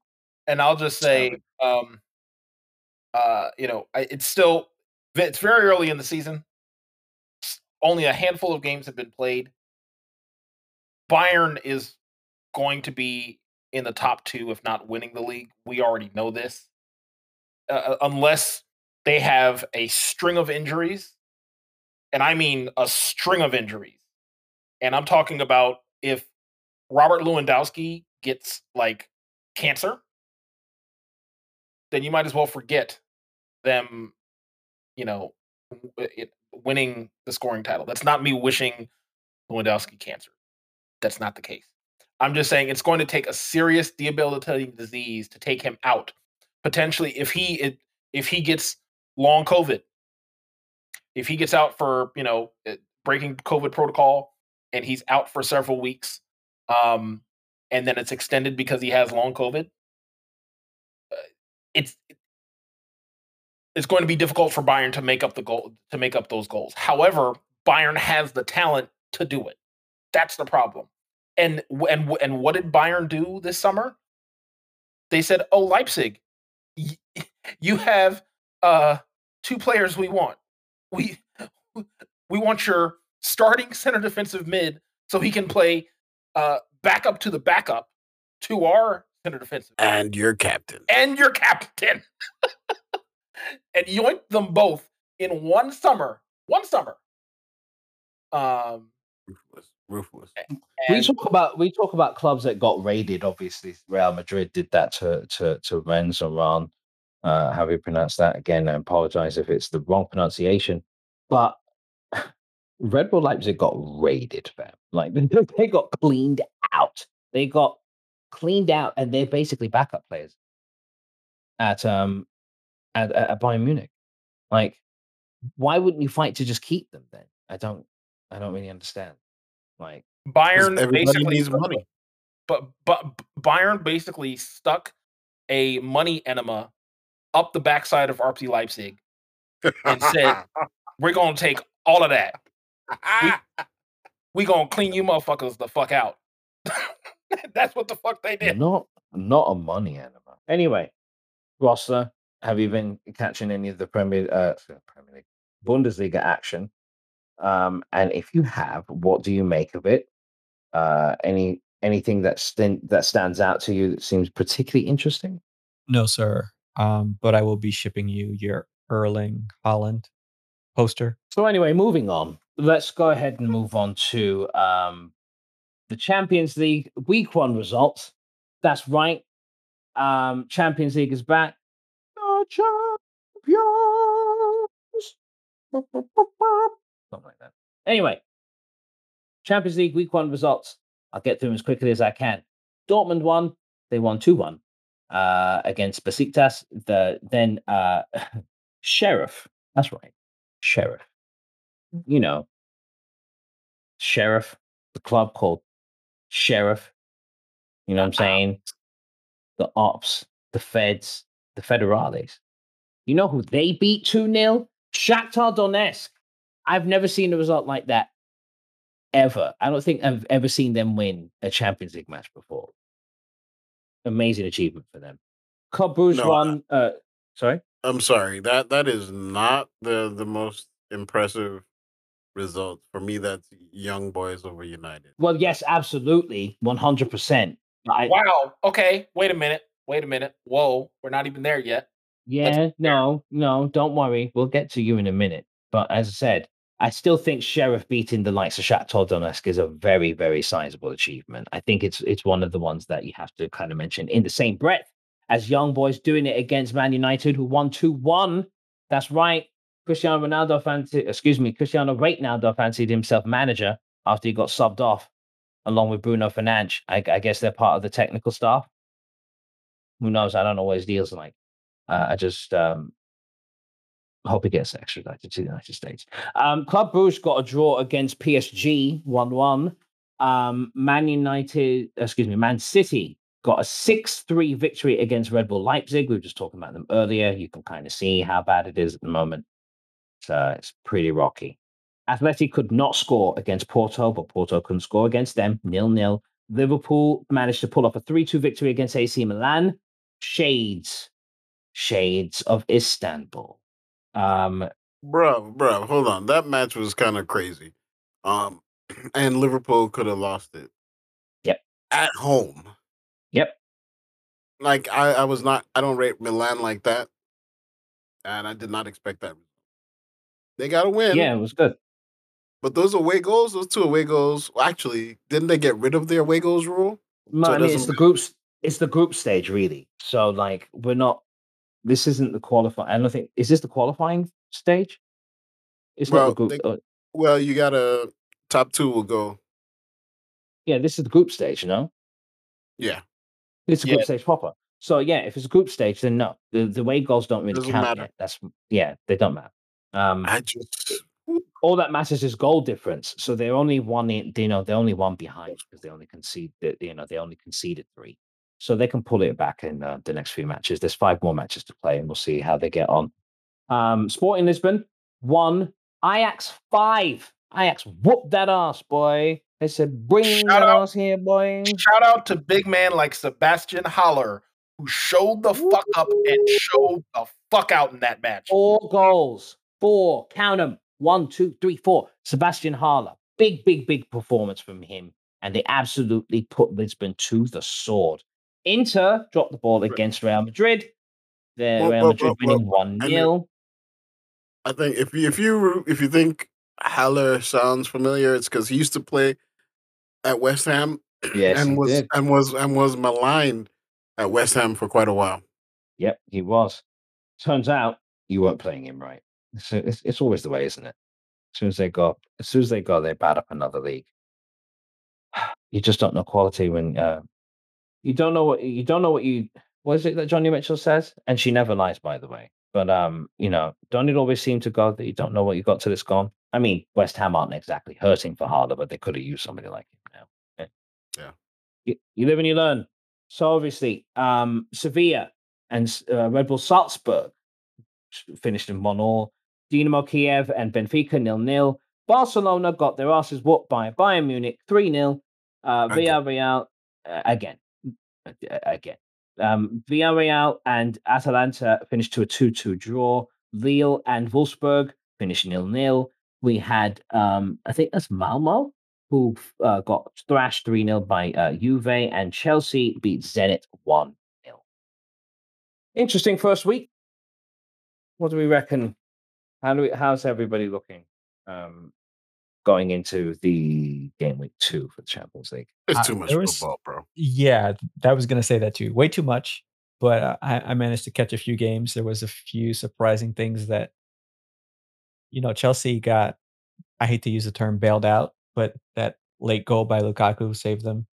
And, and I'll just say Savage. um uh you know, I, it's still it's very early in the season. Only a handful of games have been played. Bayern is going to be in the top two, if not winning the league. We already know this. Uh, uh, unless they have a string of injuries, and I mean a string of injuries. And I'm talking about if Robert Lewandowski gets like cancer, then you might as well forget them, you know, winning the scoring title. That's not me wishing Lewandowski cancer. That's not the case. I'm just saying it's going to take a serious debilitating disease to take him out. Potentially, if he if he gets long COVID, if he gets out for you know eh, breaking COVID protocol and he's out for several weeks, um, and then it's extended because he has long COVID, uh, it's it's going to be difficult for Bayern to make up the goal to make up those goals. However, Bayern has the talent to do it. That's the problem. And and and what did Bayern do this summer? they said, "Oh, Leipzig, you have uh, two players we want. We we want your starting center defensive mid so he can play uh, backup to the backup to our center defensive and your captain and your captain, and yoink them both in one summer. One summer. Um, ruthless, ruthless. we talk about we talk about clubs that got raided. Obviously, Real Madrid did that to to to Rennes or Uh, how do you pronounce that again? I apologize if it's the wrong pronunciation, but Red Bull Leipzig got raided, fam. Like they got cleaned out. They got cleaned out, and they're basically backup players at um at, at Bayern Munich. Like, why wouldn't you fight to just keep them then? I don't, I don't really understand. Like Bayern basically needs money, but but Bayern basically stuck a money enema up the backside of RB Leipzig and said, "We're gonna take all of that. We, we gonna clean you motherfuckers the fuck out." That's what the fuck they did. Not not a money enema. Anyway, Rosser, have you been catching any of the Premier uh, Premier League Bundesliga action? Um, and if you have, what do you make of it? Uh, any anything that st- that stands out to you that seems particularly interesting? No, sir. Um, but I will be shipping you your Erling Haaland poster. So anyway, moving on. Let's go ahead and move on to um, the Champions League Week One results. That's right. Um, Champions League is back. The champions. Something like that. Anyway, Champions League Week One results. I'll get through them as quickly as I can. Dortmund won. They won two one uh, against Besiktas. The then uh, Sheriff. That's right, Sheriff. You know, Sheriff. The club called Sheriff. You know what I'm saying? The ops, the feds, the federales. You know who they beat 2 0? Shakhtar Donetsk. I've never seen a result like that ever. I don't think I've ever seen them win a Champions League match before. Amazing achievement for them. Club Bruges no, won. Uh, sorry, I'm sorry. That that is not the the most impressive result for me. That's Young Boys over United. Well, yes, absolutely, one hundred percent. Wow. Okay. Wait a minute. Wait a minute. Whoa. We're not even there yet. Yeah. No. No. Don't worry. We'll get to you in a minute. But as I said, I still think Sheriff beating the likes of Shakhtar Donetsk is a very, very sizable achievement. I think it's it's one of the ones that you have to kind of mention in the same breath as Young Boys doing it against Man United, who won two one. That's right. Cristiano Ronaldo fancied, excuse me, Cristiano Ronaldo fancied himself manager after he got subbed off, along with Bruno Fernandes. I, I guess they're part of the technical staff. Who knows? I don't know what his deal's like. Uh, I just um, hope he gets extradited to the United States. Um, Club Bruges got a draw against PSG 1 1. Um, Man United, excuse me, Man City got a 6 3 victory against Red Bull Leipzig. We were just talking about them earlier. You can kind of see how bad it is at the moment. So it's pretty rocky. Athletic could not score against Porto, but Porto couldn't score against them. Nil nil. Liverpool managed to pull off a 3 2 victory against AC Milan. Shades, shades of Istanbul. Um, bro, bro, hold on. That match was kind of crazy. Um, and Liverpool could have lost it. Yep. At home. Yep. Like I, I was not. I don't rate Milan like that, and I did not expect that. They got a win. Yeah, it was good. But those away goals, those two away goals, well, actually, didn't they get rid of their away goals rule? so I mean, it's the groups. It's the group stage, really. So, like, we're not this isn't the qualifying. I don't think is this the qualifying stage? It's well, not the group. They, uh well, you got a top two will go. Yeah, this is the group stage, you know. Yeah, it's a yeah. group stage proper. So yeah, if it's a group stage, then no, the the way goals don't really Doesn't count matter. yet. That's yeah, they don't matter. Um, I just all that matters is goal difference. So they're only one, you know, they're only one behind because they only conceded, you know, they only conceded three so they can pull it back in uh, the next few matches. There's five more matches to play, and we'll see how they get on. Um, Sporting Lisbon one, Ajax five. Ajax whoop that ass, boy. They said, "Bring shout that out, ass here, boy." Shout out to big man like Sebastian Haller, who showed the fuck up and showed the fuck out in that match. Four goals. Four. Count them. One, two, three, four. Sebastian Haller. Big, big, big performance from him. And they absolutely put Lisbon to the sword. Inter dropped the ball against Real Madrid. The well, Real Madrid well, winning one well, 0 I think if you if you if you think Haller sounds familiar, it's because he used to play at West Ham. Yes, and was did. and was and was maligned at West Ham for quite a while. Yep, he was. Turns out you weren't playing him right. So it's, it's always the way, isn't it? As soon as they got, as soon as they got, they bad up another league. You just don't know quality when uh, you don't know what you don't know what you. What is it that Joni Mitchell says? And she never lies, by the way. But um, you know, don't it always seem to God that you don't know what you got till it's gone? I mean, West Ham aren't exactly hurting for Haller, but they could have used somebody like him now. Yeah. yeah. You, you, live and you learn. So obviously, um, Sevilla and uh, Red Bull Salzburg finished in one all. Dynamo Kiev and Benfica nil nil. Barcelona got their asses whooped by Bayern Munich three 0 uh, Villarreal uh, again, again. Um, Villarreal and Atalanta finished to a 2 2 draw. Lille and Wolfsburg finished nil nil. We had, um, I think that's Malmo, who uh, got thrashed 3 0 by uh, Juve, and Chelsea beat Zenit 1 0. Interesting first week. What do we reckon? How do we, how's everybody looking? Um, going into the game week two for the Champions League. It's too much was, football, bro. Yeah, that was going to say that too. Way too much. But uh, I, I managed to catch a few games. There was a few surprising things that, you know, Chelsea got. I hate to use the term bailed out, but that late goal by Lukaku saved them.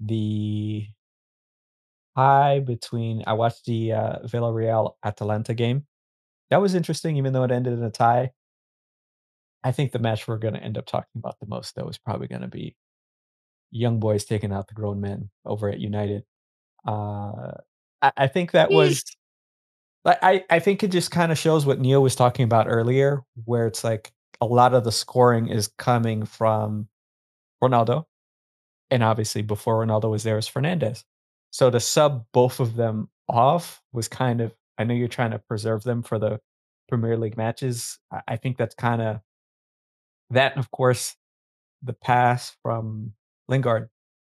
The high between I watched the uh, Villarreal Atalanta game. That was interesting, even though it ended in a tie. I think the match we're going to end up talking about the most, though, is probably going to be young boys taking out the grown men over at United. Uh, I, I think that was. I, I think it just kind of shows what Neil was talking about earlier, where it's like a lot of the scoring is coming from Ronaldo. And obviously, before Ronaldo was there, was Fernandes. So to sub both of them off was kind of, I know you're trying to preserve them for the Premier League matches. I think that's kind of that, of course, the pass from Lingard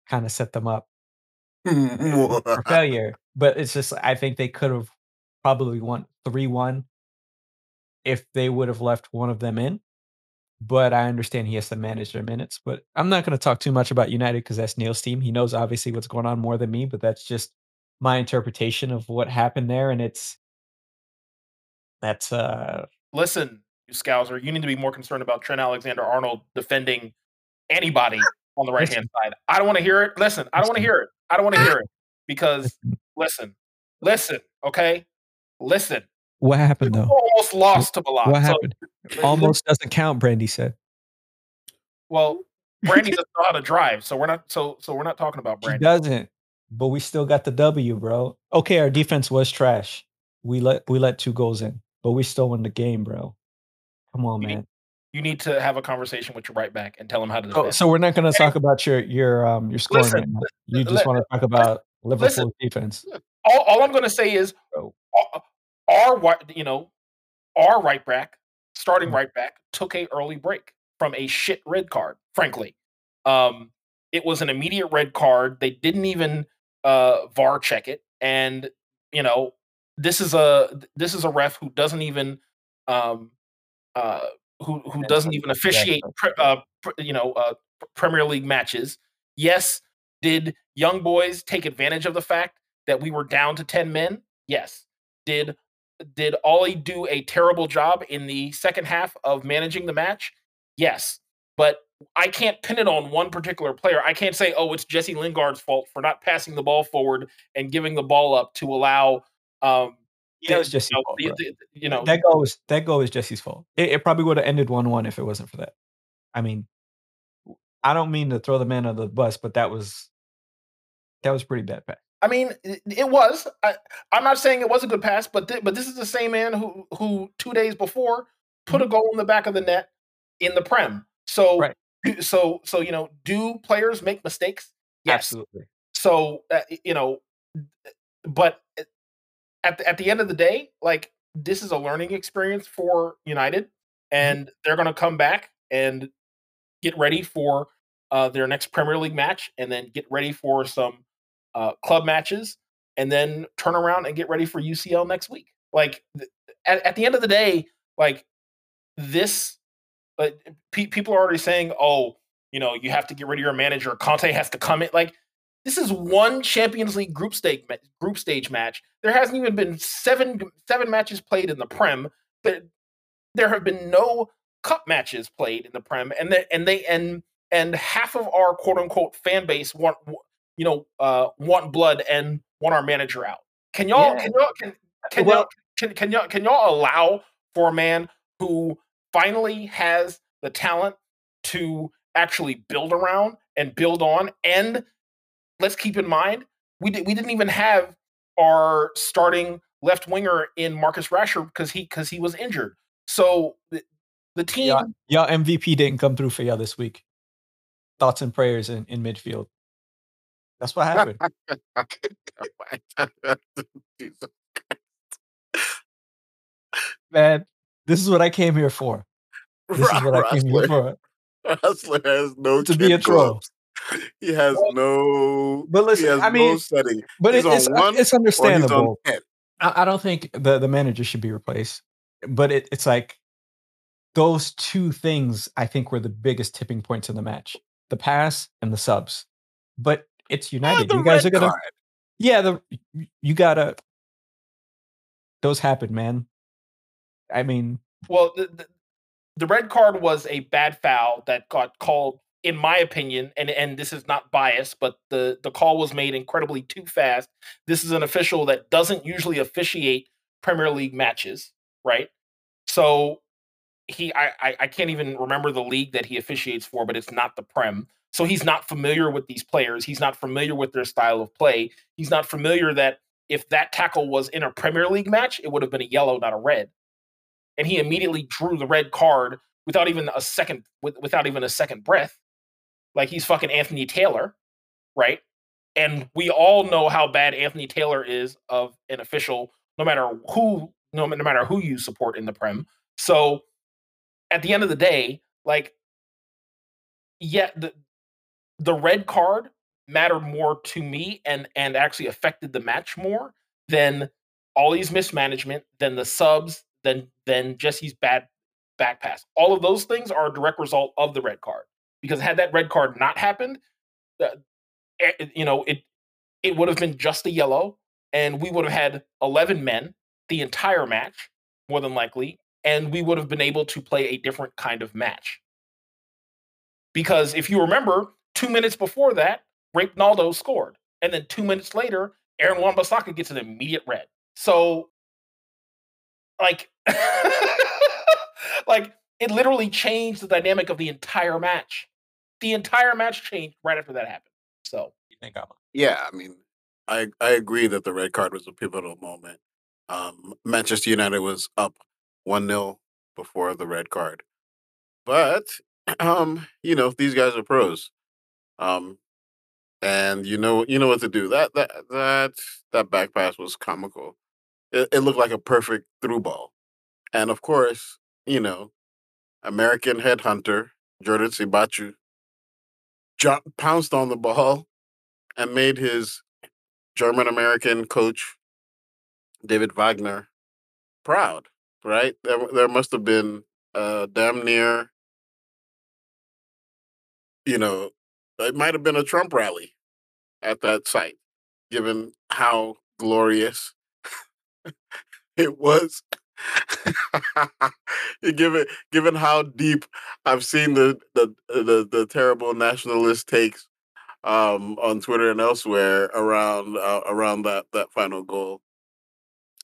kind of set them up for failure. But it's just, I think they could have probably won 3 1 if they would have left one of them in. But I understand he has to manage their minutes. But I'm not going to talk too much about United because that's Neil's team. He knows obviously what's going on more than me, but that's just my interpretation of what happened there. And it's that's uh listen, you Scouser, you need to be more concerned about Trent Alexander Arnold defending anybody on the right hand side. I don't want to hear it. Listen, I don't want to hear it. I don't want to hear it because listen, listen, okay, listen. What happened though? Almost lost to Milan. What happened? So, almost doesn't count. Brandy said. Well, Brandy doesn't know how to drive, so we're not. So so we're not talking about Brandy. She doesn't, but we still got the W, bro. Okay, our defense was trash. We let we let two goals in, but we still won the game, bro. Come on, you man. Need, you need to have a conversation with your right back and tell him how to. Oh, so we're not going to talk about your your um your scoring. Listen, right you just want to talk about Liverpool's listen, defense. All, all I'm going to say is, our you know, our right back, starting mm-hmm. right back, took a early break from a shit red card. Frankly, um, it was an immediate red card. They didn't even uh, VAR check it, and you know, this is a this is a ref who doesn't even um, uh, who who doesn't even officiate, uh, you know, uh, Premier League matches. Yes, did young boys take advantage of the fact that we were down to ten men? Yes. Did did Ole do a terrible job in the second half of managing the match? Yes, but I can't pin it on one particular player. I can't say, oh, it's Jesse Lingard's fault for not passing the ball forward and giving the ball up to allow um, yeah, it was Jesse's you know, fault. The, the, you know, that goal was that goal was Jesse's fault. It, it probably would have ended one-one if it wasn't for that. I mean, I don't mean to throw the man under the bus, but that was that was pretty bad pass. I mean, it, it was. I, am not saying it was a good pass, but th- but this is the same man who who two days before put mm-hmm. a goal in the back of the net in the prem. So right. so so you know, do players make mistakes? Yes. Absolutely. So uh, you know, but at the, at the end of the day, like this is a learning experience for United, mm-hmm. and they're going to come back and get ready for uh, their next Premier League match, and then get ready for some uh, club matches, and then turn around and get ready for UCL next week. Like th- at, at the end of the day, like this, uh, pe- people are already saying, "Oh, you know, you have to get rid of your manager. Conte has to come in." Like this is one Champions League group stage group stage match. There hasn't even been seven seven matches played in the Prem, but there have been no cup matches played in the Prem, and they, and they and and half of our quote unquote fan base want you know uh, want blood and want our manager out. Can y'all yeah. can y'all can can well, y'all can, can y'all can y'all allow for a man who finally has the talent to actually build around and build on and let's keep in mind we did, we didn't even have our starting left winger in Marcus Rashford because he because he was injured. So the, the team, yeah, yeah, MVP didn't come through for y'all this week. Thoughts and prayers in, in midfield. That's what happened. Man, this is what I came here for. This is what I came here for. Wrestler has no to be a troll he has no. But listen, I mean, no setting. But he's it's one it's understandable. I, I, don't think the the manager should be replaced, but it, it's like those two things. I think were the biggest tipping points in the match: the pass and the subs. But it's United. you guys are gonna. Card. Yeah, the you gotta. Those happen, man. I mean, well, the, the, the red card was a bad foul that got called in my opinion, and and this is not biased, but the the call was made incredibly too fast. This is an official that doesn't usually officiate Premier League matches, right? So he I I can't even remember the league that he officiates for, but it's not the Prem. So he's not familiar with these players. He's not familiar with their style of play. He's not familiar that if that tackle was in a Premier League match, it would have been a yellow, not a red. And he immediately drew the red card without even a second without even a second breath like he's fucking Anthony Taylor, right? And we all know how bad Anthony Taylor is of an official, no matter who, no, no matter who you support in the Prem. So at the end of the day, like, yeah, the the red card mattered more to me and and actually affected the match more than all these mismanagement, than the subs, than than Jesse's bad back pass. All of those things are a direct result of the red card because had that red card not happened, uh, you know, it it would have been just a yellow, and we would have had eleven men the entire match, more than likely, and we would have been able to play a different kind of match. Because if you remember, two minutes before that, Naldo scored, and then two minutes later, Aaron Wan-Bissaka gets an immediate red. So, like, like it literally changed the dynamic of the entire match the entire match changed right after that happened. So you think I'm yeah, I mean, I I agree that the red card was a pivotal moment. Um, Manchester United was up one 0 before the red card, but um, you know these guys are pros, um, and you know you know what to do. That that that that back pass was comical. It, it looked like a perfect through ball, and of course, you know, American headhunter Jordan Siebatcheu jumped, pounced on the ball and made his German American coach David Wagner proud. Right? There, there must have been uh, damn near, you know, it might have been a Trump rally at that site, given how glorious it was. given given how deep I've seen the the the, the terrible nationalist takes um, on Twitter and elsewhere around uh, around that that final goal.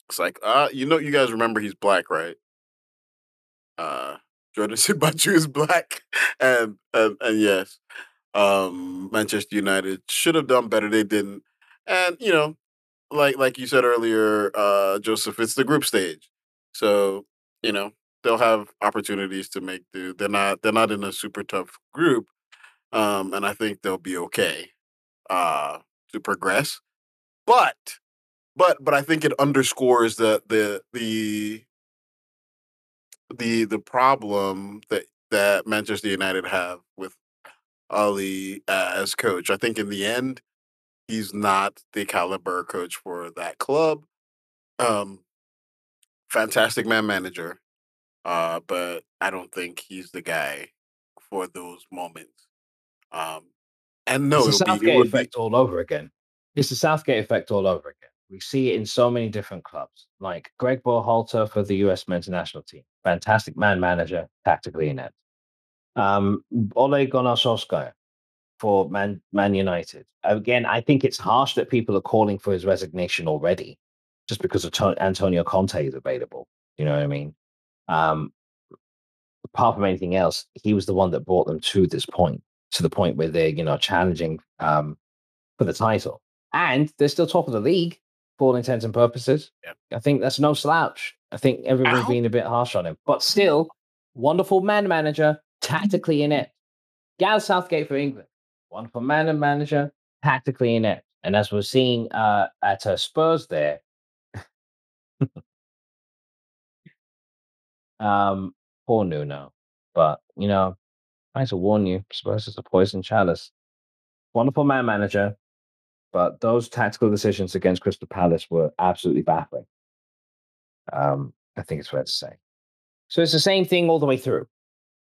It's like, uh, you know, you guys remember he's black, right? Uh, Jordan Siebatcheu is black, and and and yes, um, Manchester United should have done better. They didn't, and you know, like like you said earlier, uh, Joseph, it's the group stage. So, you know, they'll have opportunities to make do. They're not they're not in a super tough group. Um, and I think they'll be okay uh to progress. But but but I think it underscores the the the the the problem that that Manchester United have with Ali as coach. I think in the end, he's not the caliber coach for that club. Um, fantastic man manager, uh, but I don't think he's the guy for those moments. Um, and no, it's the Southgate be, effect be... all over again. It's the Southgate effect all over again. We see it in so many different clubs, like Greg Berhalter for the U.S. men's national team, fantastic man manager, tactically inept. Um, Ole Gunnar Solskjaer for Man Man United. Again, I think it's harsh that people are calling for his resignation already, just because Antonio Conte is available. You know what I mean? Um, apart from anything else, he was the one that brought them to this point, to the point where they're you know challenging um, for the title, and they're still top of the league for all intents and purposes. Yeah. I think that's no slouch. I think everyone's being a bit harsh on him, but still, wonderful man manager, tactically inept. Gareth Southgate for England, wonderful man and manager, tactically inept. And as we're seeing uh, at uh, Spurs there, um, poor Nuno. But, you know, I to warn you, Spurs is a poison chalice. Wonderful man manager, but those tactical decisions against Crystal Palace were absolutely baffling. Um, I think it's fair to say. So it's the same thing all the way through.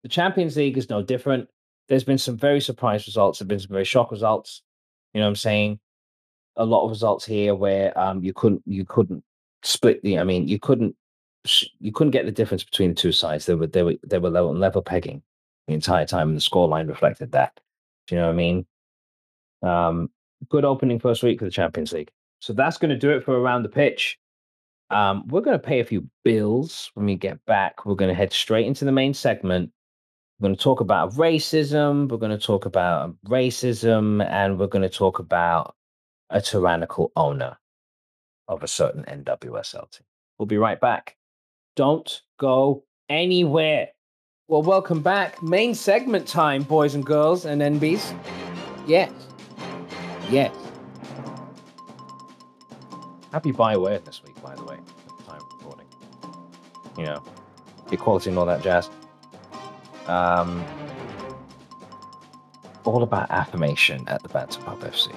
The Champions League is no different. There's been some very surprise results. There've been some very shock results. You know what I'm saying? A lot of results here where um, you couldn't you couldn't split the. I mean, you couldn't you couldn't get the difference between the two sides. They were they were they were level, level pegging the entire time, and the scoreline reflected that. Do you know what I mean? Um, good opening first week for the Champions League. So that's going to do it for around the pitch. Um, we're going to pay a few bills when we get back. We're going to head straight into the main segment. We're going to talk about racism. We're going to talk about racism, and we're going to talk about a tyrannical owner of a certain NWSL team. We'll be right back. Don't go anywhere. Well, welcome back. Main segment time, boys and girls and NBs. Yes. Yes. Happy Bioware this week, by the way, at the time of recording. You know, equality and all that jazz. Um, all about affirmation at the Banter Pub FC.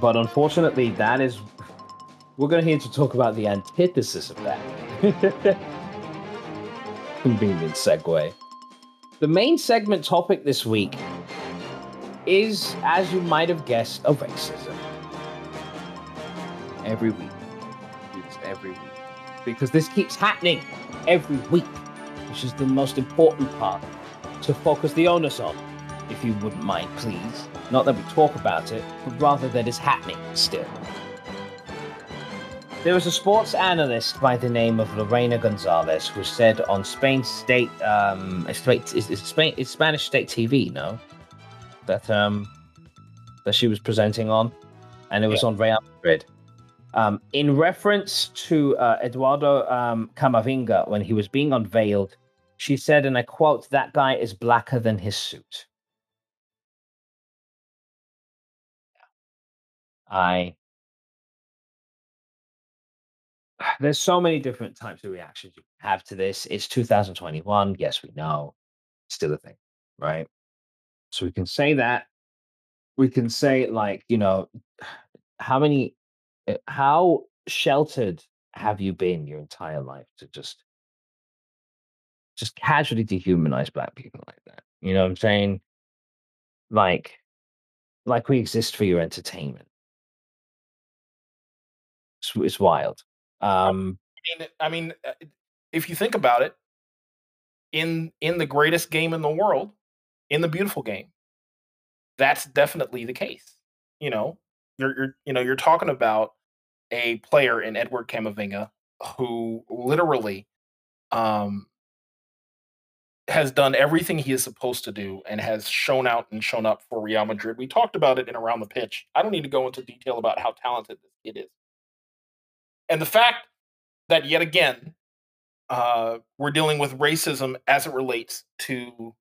But unfortunately, that is. We're going to here to talk about the antithesis of that. Convenient segue. The main segment topic this week is, as you might have guessed, of racism. Every week. It's every week. Because this keeps happening every week, which is the most important part to focus the onus on, if you wouldn't mind, please. Not that we talk about it, but rather that it's happening still. There was a sports analyst by the name of Lorena Gonzalez who said on Spain State, um, it's, it's, Spain, it's Spanish State TV, no? that um that she was presenting on, and it was yeah. on Real Madrid. Um, in reference to uh, Eduardo um, Camavinga when he was being unveiled, she said, and I quote, "That guy is blacker than his suit." I there's so many different types of reactions you have to this. It's 2021. Yes, we know. Still a thing, right? So we can say that. We can say like, you know, how many eh, how sheltered have you been your entire life to just just casually dehumanize black people like that? You know what I'm saying? Like like we exist for your entertainment. It's, it's wild. Um I mean, I mean, uh, if you think about it, in in the greatest game in the world, in the beautiful game. That's definitely the case. You know, you're, you're you know you're talking about a player in Edward Camavinga who literally um, has done everything he is supposed to do and has shown out and shown up for Real Madrid. We talked about it in around the pitch. I don't need to go into detail about how talented it is. And the fact that yet again uh, we're dealing with racism as it relates to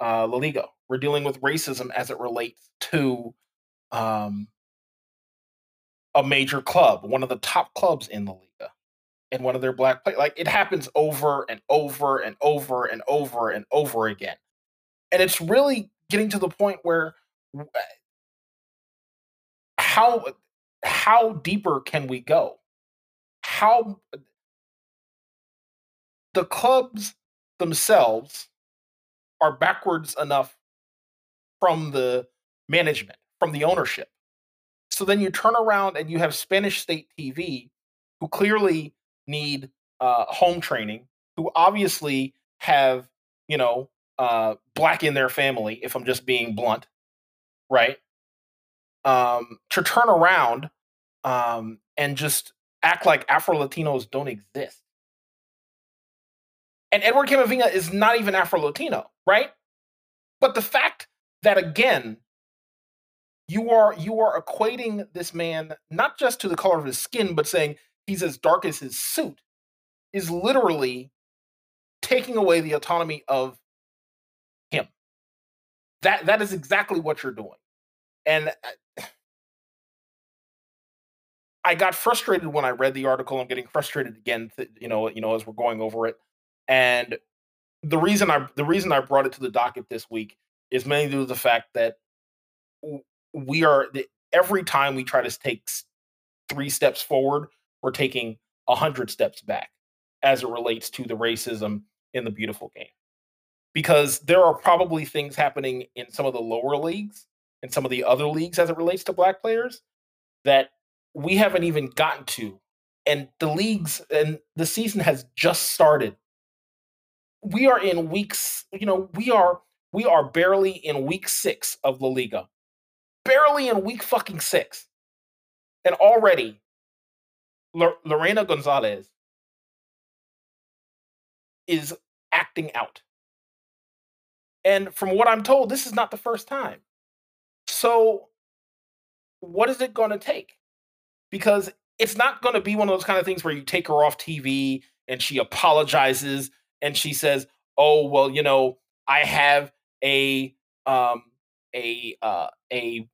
uh, La Liga. We're dealing with racism as it relates to um, a major club, one of the top clubs in the Liga, and one of their black players. Like it happens over and over and over and over and over again. And it's really getting to the point where how how deeper can we go? How the clubs themselves are backwards enough from the management, from the ownership. So then you turn around and you have Spanish state TV who clearly need uh, home training, who obviously have, you know, uh, black in their family, if I'm just being blunt, right? Um, to turn around um, and just act like Afro Latinos don't exist. And Eduardo Camavinga is not even Afro Latino, right? But the fact that again, you are you are equating this man not just to the color of his skin, but saying he's as dark as his suit is literally taking away the autonomy of him. That that is exactly what you're doing. And uh, I got frustrated when I read the article. I'm getting frustrated again, you know, you know, as we're going over it. And the reason I the reason I brought it to the docket this week is mainly due to the fact that we are every time we try to take three steps forward, we're taking a hundred steps back as it relates to the racism in the beautiful game. Because there are probably things happening in some of the lower leagues and some of the other leagues as it relates to black players that we haven't even gotten to. And the leagues and the season has just started. We are in weeks, you know, we are we are barely in week six of La Liga. Barely in week fucking six. And already L- Lorena Gonzalez is acting out. And from what I'm told, this is not the first time. So, what is it going to take? Because it's not going to be one of those kind of things where you take her off TV and she apologizes and she says, "Oh, well, you know, I have a um a uh a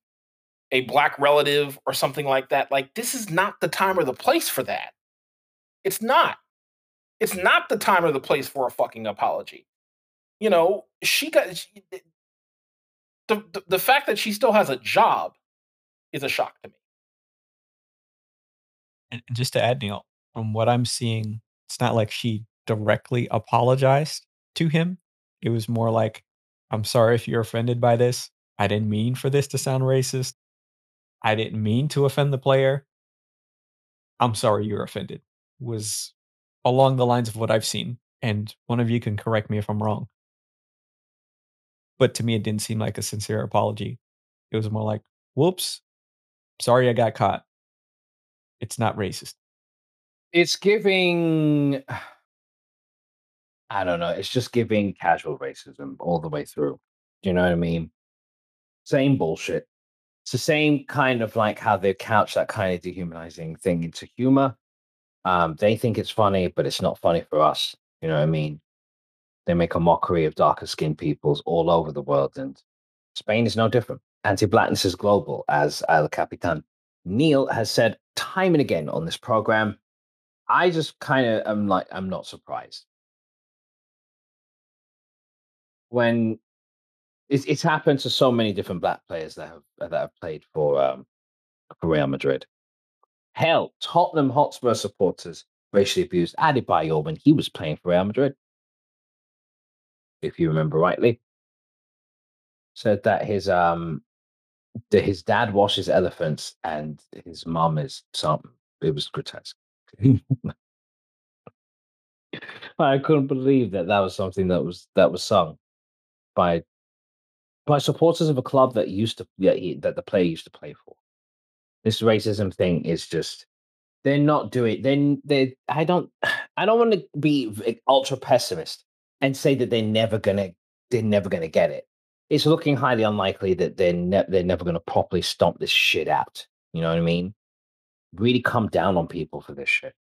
a black relative or something like that. Like this is not the time or the place for that. It's not. It's not the time or the place for a fucking apology. You know, she got she, the, the the fact that she still has a job is a shock to me. And just to add, Neil, from what I'm seeing, it's not like she directly apologized to him. It was more like, I'm sorry if you're offended by this. I didn't mean for this to sound racist. I didn't mean to offend the player. I'm sorry you're offended. Was along the lines of what I've seen. And one of you can correct me if I'm wrong. But to me, it didn't seem like a sincere apology. It was more like, whoops, sorry I got caught. It's not racist. It's giving, I don't know, it's just giving casual racism all the way through. Do you know what I mean? Same bullshit. It's the same kind of like how they couch that kind of dehumanizing thing into humor. Um, they think it's funny, but it's not funny for us. You know what I mean? They make a mockery of darker skinned peoples all over the world, and Spain is no different. Anti blackness is global, as El Capitan Neil has said time and again on this program. I just kind of am like, I'm not surprised. When it's, it's happened to so many different black players that have that have played for um, for Real Madrid. Hell, Tottenham Hotspur supporters racially abused Adi Adebayor when he was playing for Real Madrid. If you remember rightly, said that his um his dad washes elephants and his mom is something. It was grotesque. I couldn't believe that that was something that was that was sung by by supporters of a club that used to yeah, that the player used to play for. This racism thing is just they're not doing then they I don't I don't want to be ultra pessimist and say that they're never gonna they're never gonna get it. It's looking highly unlikely that they're ne- they're never gonna properly stomp this shit out. You know what I mean? Really come down on people for this shit.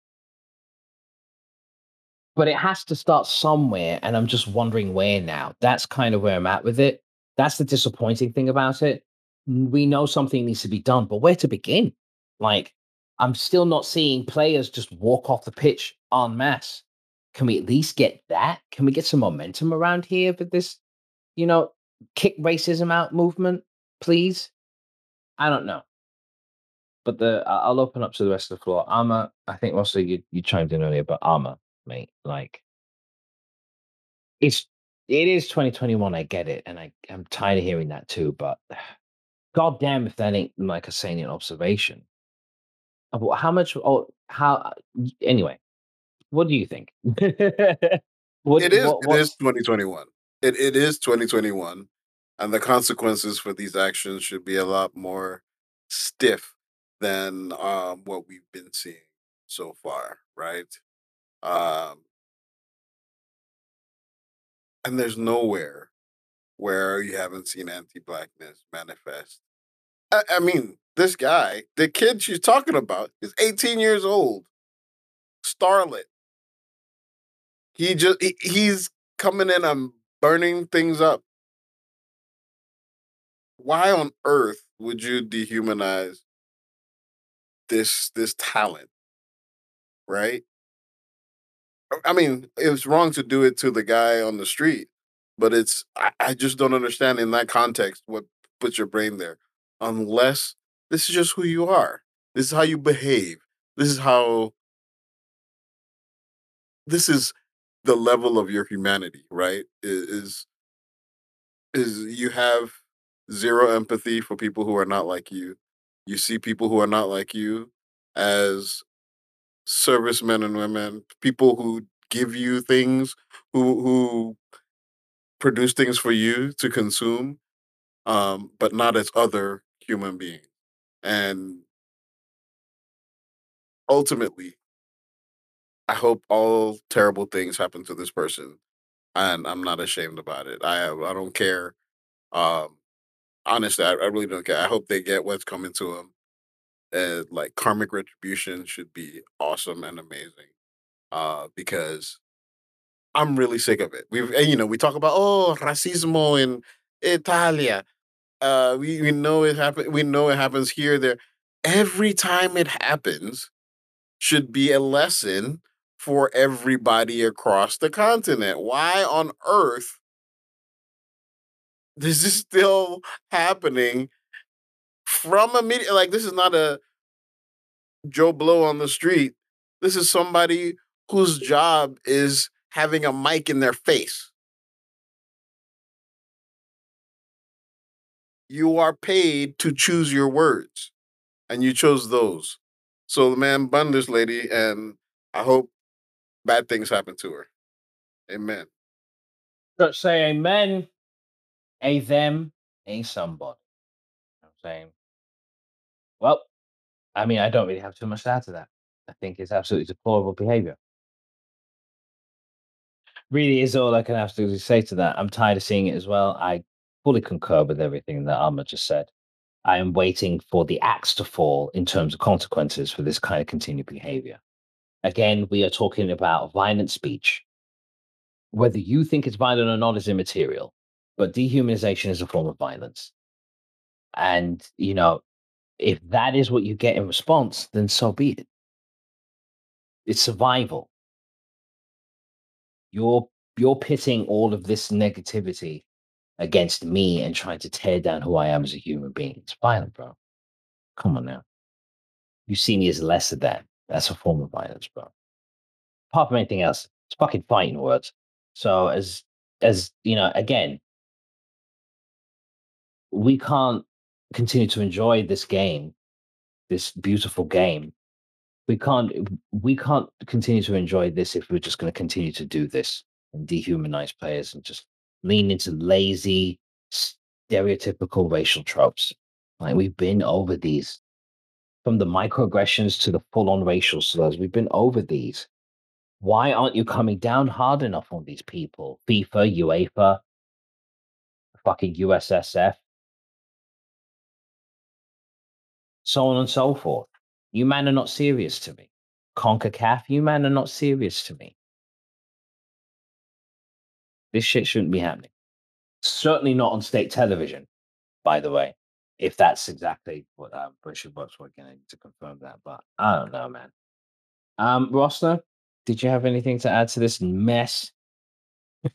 But it has to start somewhere, and I'm just wondering where now. That's kind of where I'm at with it. That's the disappointing thing about it. We know something needs to be done, but where to begin? Like, I'm still not seeing players just walk off the pitch en masse. Can we at least get that? Can we get some momentum around here with this, you know, kick racism out movement, please? I don't know. But the I'll open up to the rest of the floor. Amma, I think also you you chimed in earlier, but Amma, mate, like it's it is 2021. I get it, and I I'm tired of hearing that too. But god damn if that ain't like a salient observation. Uh, how much? Oh, how? Uh, anyway, what do you think? what, it is. What, it is 2021. It it is 2021, and the consequences for these actions should be a lot more stiff than um, what we've been seeing so far, right? Um, and there's nowhere where you haven't seen anti-blackness manifest. I, I mean, this guy, the kid she's talking about, is 18 years old. Starlet. He just he, he's coming in and burning things up. Why on earth would you dehumanize this this talent? Right? I mean, it's wrong to do it to the guy on the street, but it's I, I just don't understand in that context what puts your brain there. Unless this is just who you are. This is how you behave. This is how this is the level of your humanity, right? Is is you have zero empathy for people who are not like you. You see people who are not like you as servicemen and women, people who give you things, who who produce things for you to consume, um, but not as other human beings. And ultimately, I hope all terrible things happen to this person, and I'm not ashamed about it. I I don't care. Um, honestly, I, I really don't care. I hope they get what's coming to them. And like karmic retribution should be awesome and amazing. Uh, because I'm really sick of it. We've you know we talk about oh racismo in Italia. Uh, we we know it happen. We know it happens here there. Every time it happens, should be a lesson for everybody across the continent. Why on earth this is still happening from a media? Like this is not a Joe Blow on the street. This is somebody whose job is having a mic in their face. You are paid to choose your words, and you chose those. So the man bun this lady, and I hope bad things happen to her. Amen. Let's say amen, a them, a somebody. You know I'm saying? Well, I mean, I don't really have too much to add to that. I think it's absolutely deplorable behavior. Really is all I can absolutely say to that. I'm tired of seeing it as well. I fully concur with everything that Amma just said. I am waiting for the axe to fall in terms of consequences for this kind of continued behavior. Again, we are talking about violent speech. Whether you think it's violent or not is immaterial, but dehumanization is a form of violence. And, you know, if that is what you get in response, then so be it. It's survival. You're you're pitting all of this negativity against me and trying to tear down who I am as a human being. It's violent, bro. Come on now. You see me as lesser than. That's a form of violence, bro. Apart from anything else, it's fucking fighting words. So as as you know, again, we can't continue to enjoy this game, this beautiful game. We can't we can't continue to enjoy this if we're just going to continue to do this and dehumanize players and just lean into lazy, stereotypical racial tropes. Like we've been over these from the microaggressions to the full on racial slurs. We've been over these. Why aren't you coming down hard enough on these people? FIFA, UEFA, fucking USSF, so on and so forth. You man are not serious to me. CONCACAF, you man are not serious to me. This shit shouldn't be happening. Certainly not on state television, by the way. If that's exactly what uh, British Bucks were going to confirm that, but I don't know, man. Um, Roster, did you have anything to add to this mess?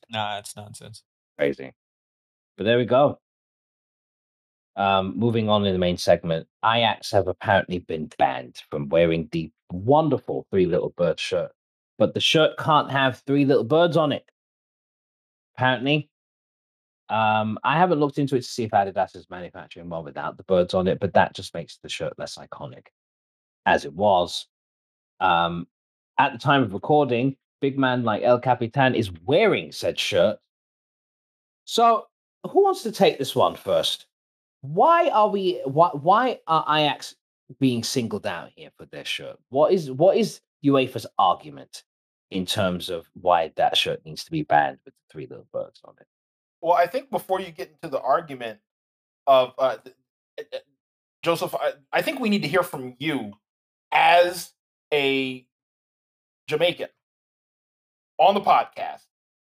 nah, it's nonsense. Crazy. But there we go. Um, moving on in the main segment, Ajax have apparently been banned from wearing the wonderful Three Little Birds shirt, but the shirt can't have three little birds on it. Apparently, um, I haven't looked into it to see if Adidas is manufacturing one without the birds on it, but that just makes the shirt less iconic, as it was. Um, at the time of recording, big man like El Capitan is wearing said shirt. So, who wants to take this one first? Why are we? Why, why are Ajax being singled out here for their shirt? What is what is UEFA's argument in terms of why that shirt needs to be banned with the three little birds on it? Well, I think before you get into the argument of uh, eh, eh, Joseph, I, I think we need to hear from you as a Jamaican on the podcast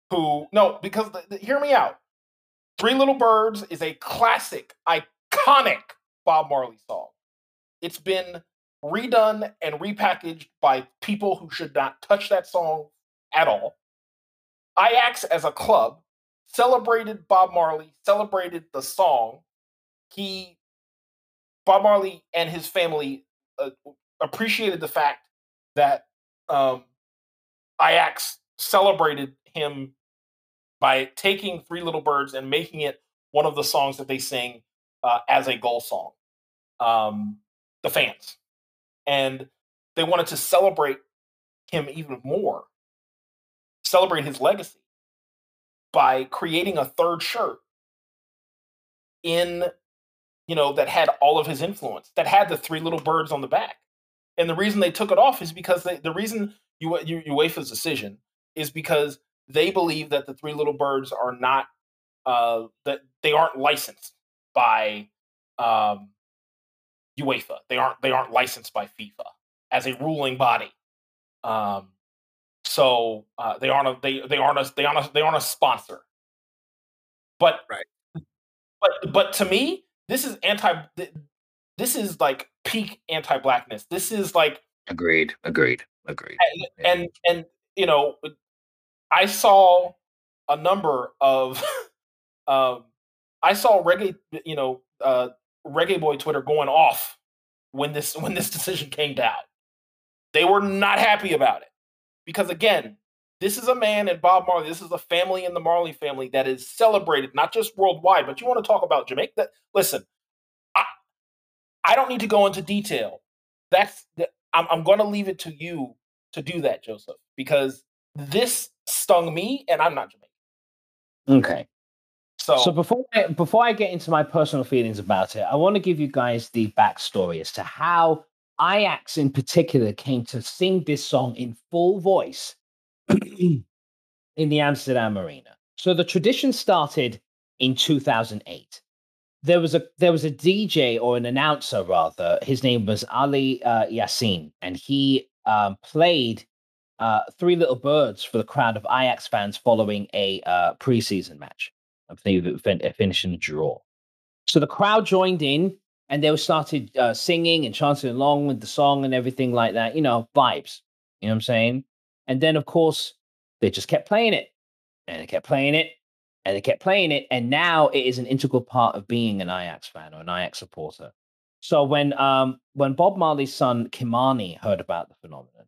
who no because the, the, hear me out. Three little birds is a classic iconic bob marley song. It's been redone and repackaged by people who should not touch that song at all. Ajax as a club celebrated Bob Marley, celebrated the song. He, Bob Marley and his family uh, appreciated the fact that um, Ajax celebrated him by taking Three Little Birds and making it one of the songs that they sing uh, as a goal song. Um, the fans. And they wanted to celebrate him even more, celebrate his legacy by creating a third shirt in you know that had all of his influence that had the three little birds on the back and the reason they took it off is because they, the reason you, UEFA's decision is because they believe that the three little birds are not uh, that they aren't licensed by um, UEFA. They aren't they aren't licensed by FIFA as a ruling body. Um, so uh, they aren't a they they aren't a they aren't a, they aren't a sponsor. But right. But but to me, this is anti. This is like peak anti-blackness. This is like agreed, agreed, agreed. And and, and you know, I saw a number of um, I saw reggae, you know, uh, reggae boy Twitter going off when this when this decision came down. They were not happy about it because again, this is a man and Bob Marley. This is a family in the Marley family that is celebrated not just worldwide, but you want to talk about Jamaica. That, listen, I, I don't need to go into detail. That's the, I'm, I'm going to leave it to you to do that, Joseph, because this stung me, and I'm not Jamaican. Okay. So, so before I, before I get into my personal feelings about it, I want to give you guys the backstory as to how Ajax in particular came to sing this song in full voice in the Amsterdam Arena. So the tradition started in 2008. There was a there was a DJ or an announcer rather. His name was Ali uh, Yassin, and he um, played uh, Three Little Birds for the crowd of Ajax fans following a uh, preseason match. I think it finished in a draw. So the crowd joined in and they started uh, singing and chanting along with the song and everything like that. You know, vibes. You know what I'm saying? And then, of course, they just kept playing it, and they kept playing it, and they kept playing it, and now it is an integral part of being an Ajax fan or an Ajax supporter. So when um when Bob Marley's son Ky-Mani heard about the phenomenon,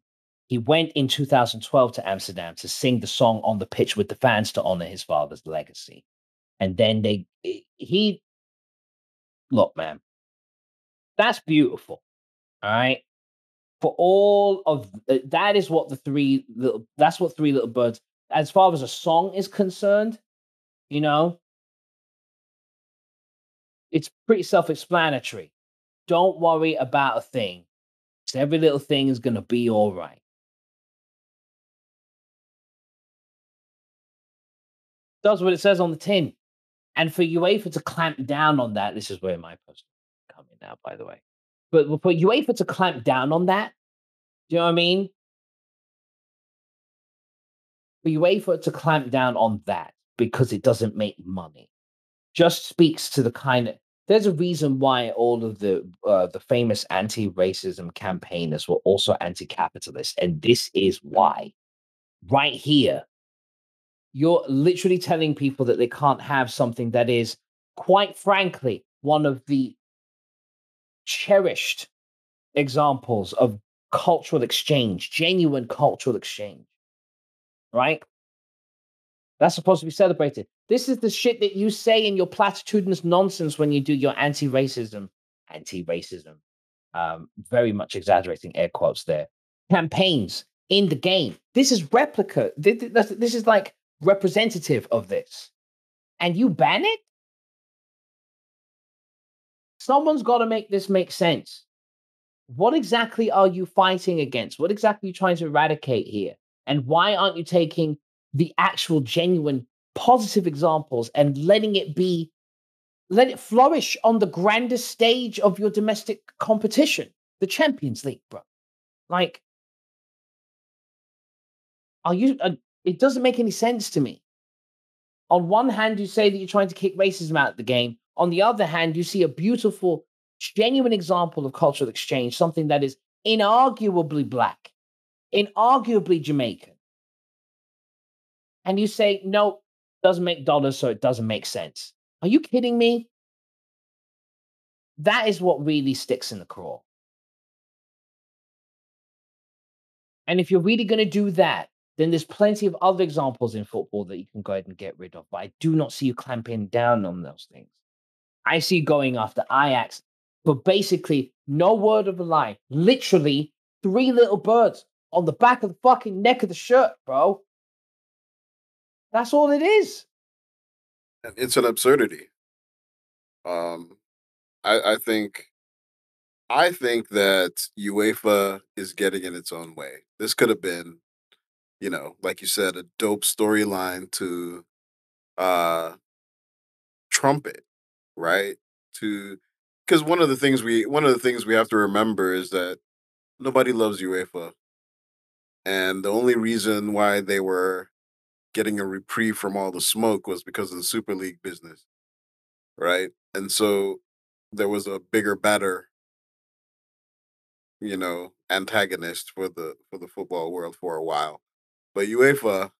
he went in 2012 to Amsterdam to sing the song on the pitch with the fans to honor his father's legacy. And then they he look, man, that's beautiful. All right. For all of uh, that is what the three little that's what three little birds as far as a song is concerned, you know, it's pretty self-explanatory. Don't worry about a thing. Every little thing is gonna be all right. Does what it says on the tin. And for UEFA to clamp down on that, this is where my coming now, by the way. But for UEFA to clamp down on that, do you know what I mean? For UEFA to clamp down on that because it doesn't make money just speaks to the kind of there's a reason why all of the uh, the famous anti-racism campaigners were also anti-capitalist, and this is why. Right here, you're literally telling people that they can't have something that is, quite frankly, one of the cherished examples of cultural exchange, genuine cultural exchange. Right? That's supposed to be celebrated. This is the shit that you say in your platitudinous nonsense when you do your anti-racism, anti-racism, um, very much exaggerating air quotes there, campaigns in the game. This is replica. This is like representative of this. And you ban it? Someone's got to make this make sense. What exactly are you fighting against? What exactly are you trying to eradicate here? And why aren't you taking the actual genuine positive examples and letting it be let it flourish on the grandest stage of your domestic competition the champions league bro like are you uh, it doesn't make any sense to me on one hand you say that you're trying to kick racism out of the game on the other hand you see a beautiful genuine example of cultural exchange something that is inarguably black inarguably jamaican and you say, no, doesn't make dollars, so it doesn't make sense. Are you kidding me? That is what really sticks in the craw. And if you're really going to do that, then there's plenty of other examples in football that you can go ahead and get rid of. But I do not see you clamping down on those things. I see going after Ajax, but basically, no word of a lie. Literally, three little birds on the back of the fucking neck of the shirt, bro. That's all it is. And it's an absurdity. Um, I, I think, I think that UEFA is getting in its own way. This could have been, you know, like you said, a dope storyline to uh trumpet, right? To because one of the things we one of the things we have to remember is that nobody loves UEFA. And the only reason why they were getting a reprieve from all the smoke was because of the Super League business, right? And so there was a bigger, better, you know, antagonist for the for the football world for a while. But UEFA,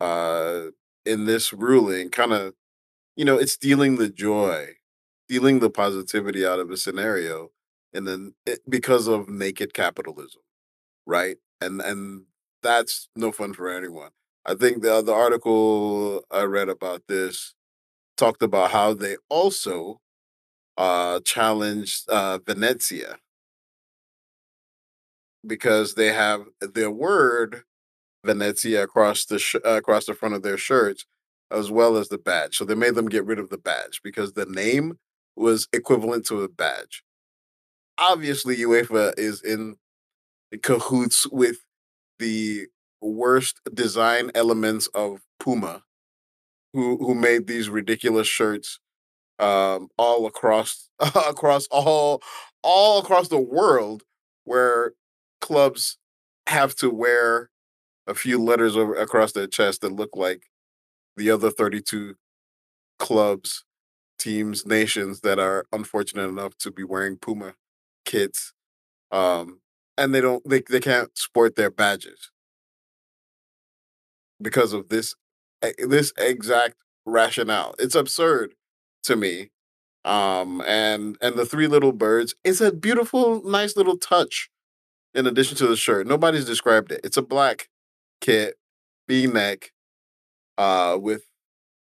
uh, in this ruling, kind of, you know, it's stealing the joy, stealing the positivity out of a scenario, and then it, because of naked capitalism, right? And and that's no fun for anyone. I think the the article I read about this talked about how they also uh, challenged uh, Venezia because they have their word Venezia across the sh- uh, across the front of their shirts as well as the badge. So they made them get rid of the badge because the name was equivalent to a badge. Obviously, UEFA is in cahoots with the worst design elements of Puma, who who made these ridiculous shirts um, all across across all all across the world, where clubs have to wear a few letters over across their chest that look like the other 32 clubs, teams, nations that are unfortunate enough to be wearing Puma kits. Um, and they don't they, they can't sport their badges because of this this exact rationale. It's absurd to me. Um, and and the three little birds is a beautiful, nice little touch. In addition to the shirt, nobody's described it. It's a black kit, V neck, uh, with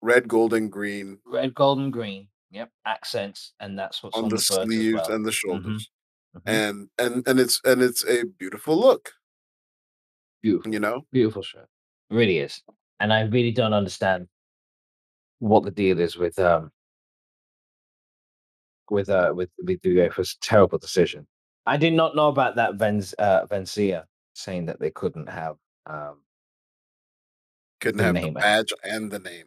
red, golden, green, red, golden, green. Yep, accents, and that's what's on, on the, the sleeves well. and the mm-hmm. shoulders. Mm-hmm. And and and it's and it's a beautiful look. Beautiful, you know, beautiful shirt really is. And I really don't understand what the deal is with um with uh with with the UEFA's terrible decision. I did not know about that Venz uh Vencia saying that they couldn't have um couldn't the have the badge and the name.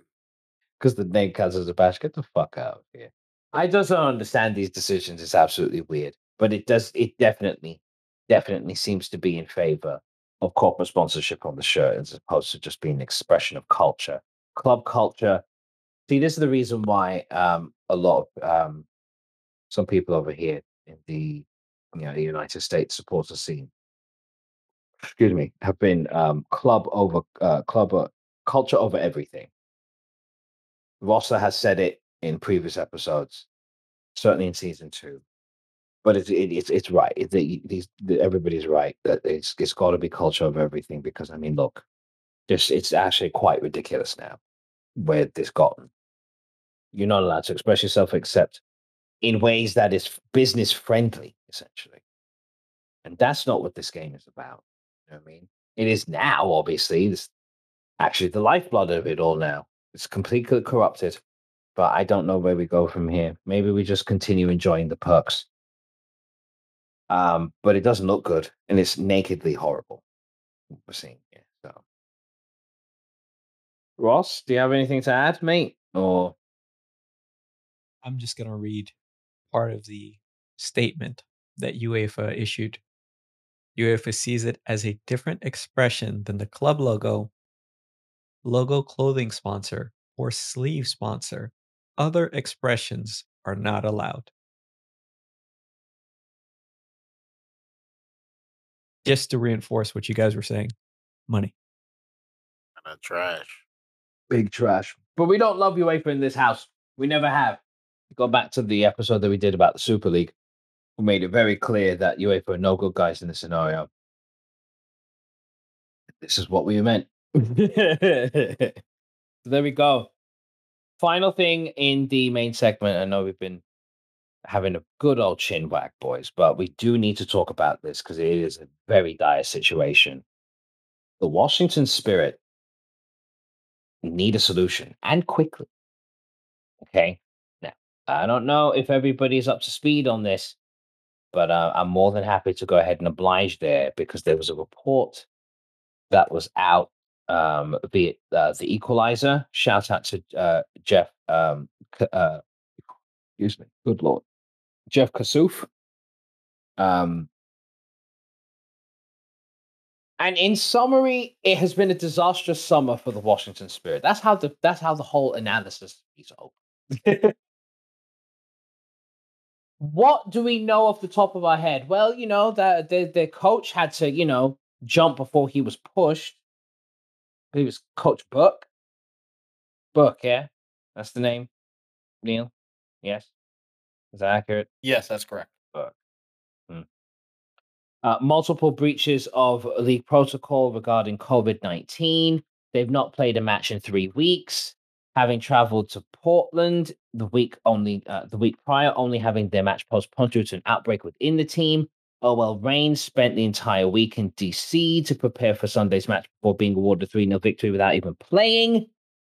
Because the name counts as a badge. Get the fuck out of here. I just don't understand these decisions. It's absolutely weird. But it does it definitely, definitely seems to be in favor of corporate sponsorship on the shirt as opposed to just being an expression of culture. Club culture. See, this is the reason why um, a lot of um, some people over here in the you know the United States supporter scene. Excuse me, have been um, club over uh, club uh, culture over everything. Rosser has said it in previous episodes, certainly in season two. But it's it, it's it's right. It, these everybody's right that it's it's got to be culture of everything because I mean, look, just it's actually quite ridiculous now where this gotten. You're not allowed to express yourself except in ways that is business friendly, essentially. And that's not what this game is about. You know what I mean? It is now, obviously. It's actually the lifeblood of it all now. It's completely corrupted. But I don't know where we go from here. Maybe we just continue enjoying the perks. Um, but it doesn't look good, and it's nakedly horrible. We're seeing here. So, Ross, do you have anything to add, mate? Or I'm just gonna read part of the statement that UEFA issued. UEFA sees it as a different expression than the club logo, logo clothing sponsor, or sleeve sponsor. Other expressions are not allowed. Just to reinforce what you guys were saying money. Kind of trash. Big trash. But we don't love UEFA in this house. We never have. Go back to the episode that we did about the Super League. We made it very clear that UEFA are no good guys in this scenario. This is what we meant. so there we go. Final thing in the main segment. I know we've been having a good old chin whack, boys, but we do need to talk about this because it is a very dire situation. The Washington Spirit need a solution and quickly. Okay. Now, I don't know if everybody's up to speed on this, but uh, I'm more than happy to go ahead and oblige there because there was a report that was out um, via uh, the Equalizer. Shout out to uh, Jeff. Um, uh, excuse me. Good lord, Jeff Kassouf. Um, and in summary, it has been a disastrous summer for the Washington Spirit. That's how the that's how the whole analysis is open. what do we know off the top of our head? Well, you know that the the coach had to, you know, jump before he was pushed. He was Coach Buck. Buck, yeah, that's the name. Neil, yes, is that accurate? Yes, that's correct. Buck. Hmm. Uh, multiple breaches of league protocol regarding COVID 19. They've not played a match in three weeks, having traveled to Portland the week only uh, the week prior, only having their match postponed due to an outbreak within the team. OL Reign spent the entire week in DC to prepare for Sunday's match before being awarded a 3 0 victory without even playing.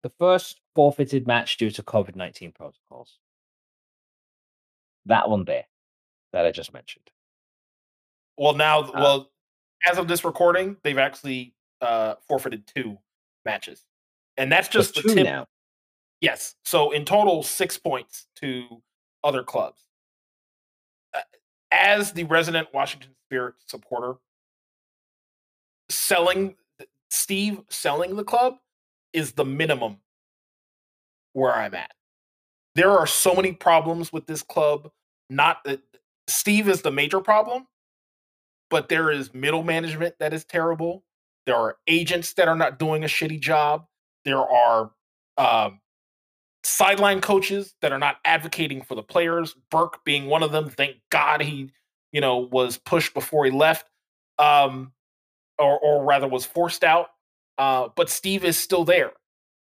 The first forfeited match due to COVID 19 protocols. That one there that I just mentioned. Well, now, uh, well, as of this recording, they've actually uh, forfeited two matches, and that's just the tip. Now. Yes, so in total, six points to other clubs. Uh, as the resident Washington Spirit supporter, selling Steve selling the club is the minimum where I'm at. There are so many problems with this club. Not that Steve is the major problem, but there is middle management that is terrible. There are agents that are not doing a shitty job. There are um, sideline coaches that are not advocating for the players. Burke being one of them. Thank God he, you know, was pushed before he left, um, or or rather was forced out. Uh, but Steve is still there.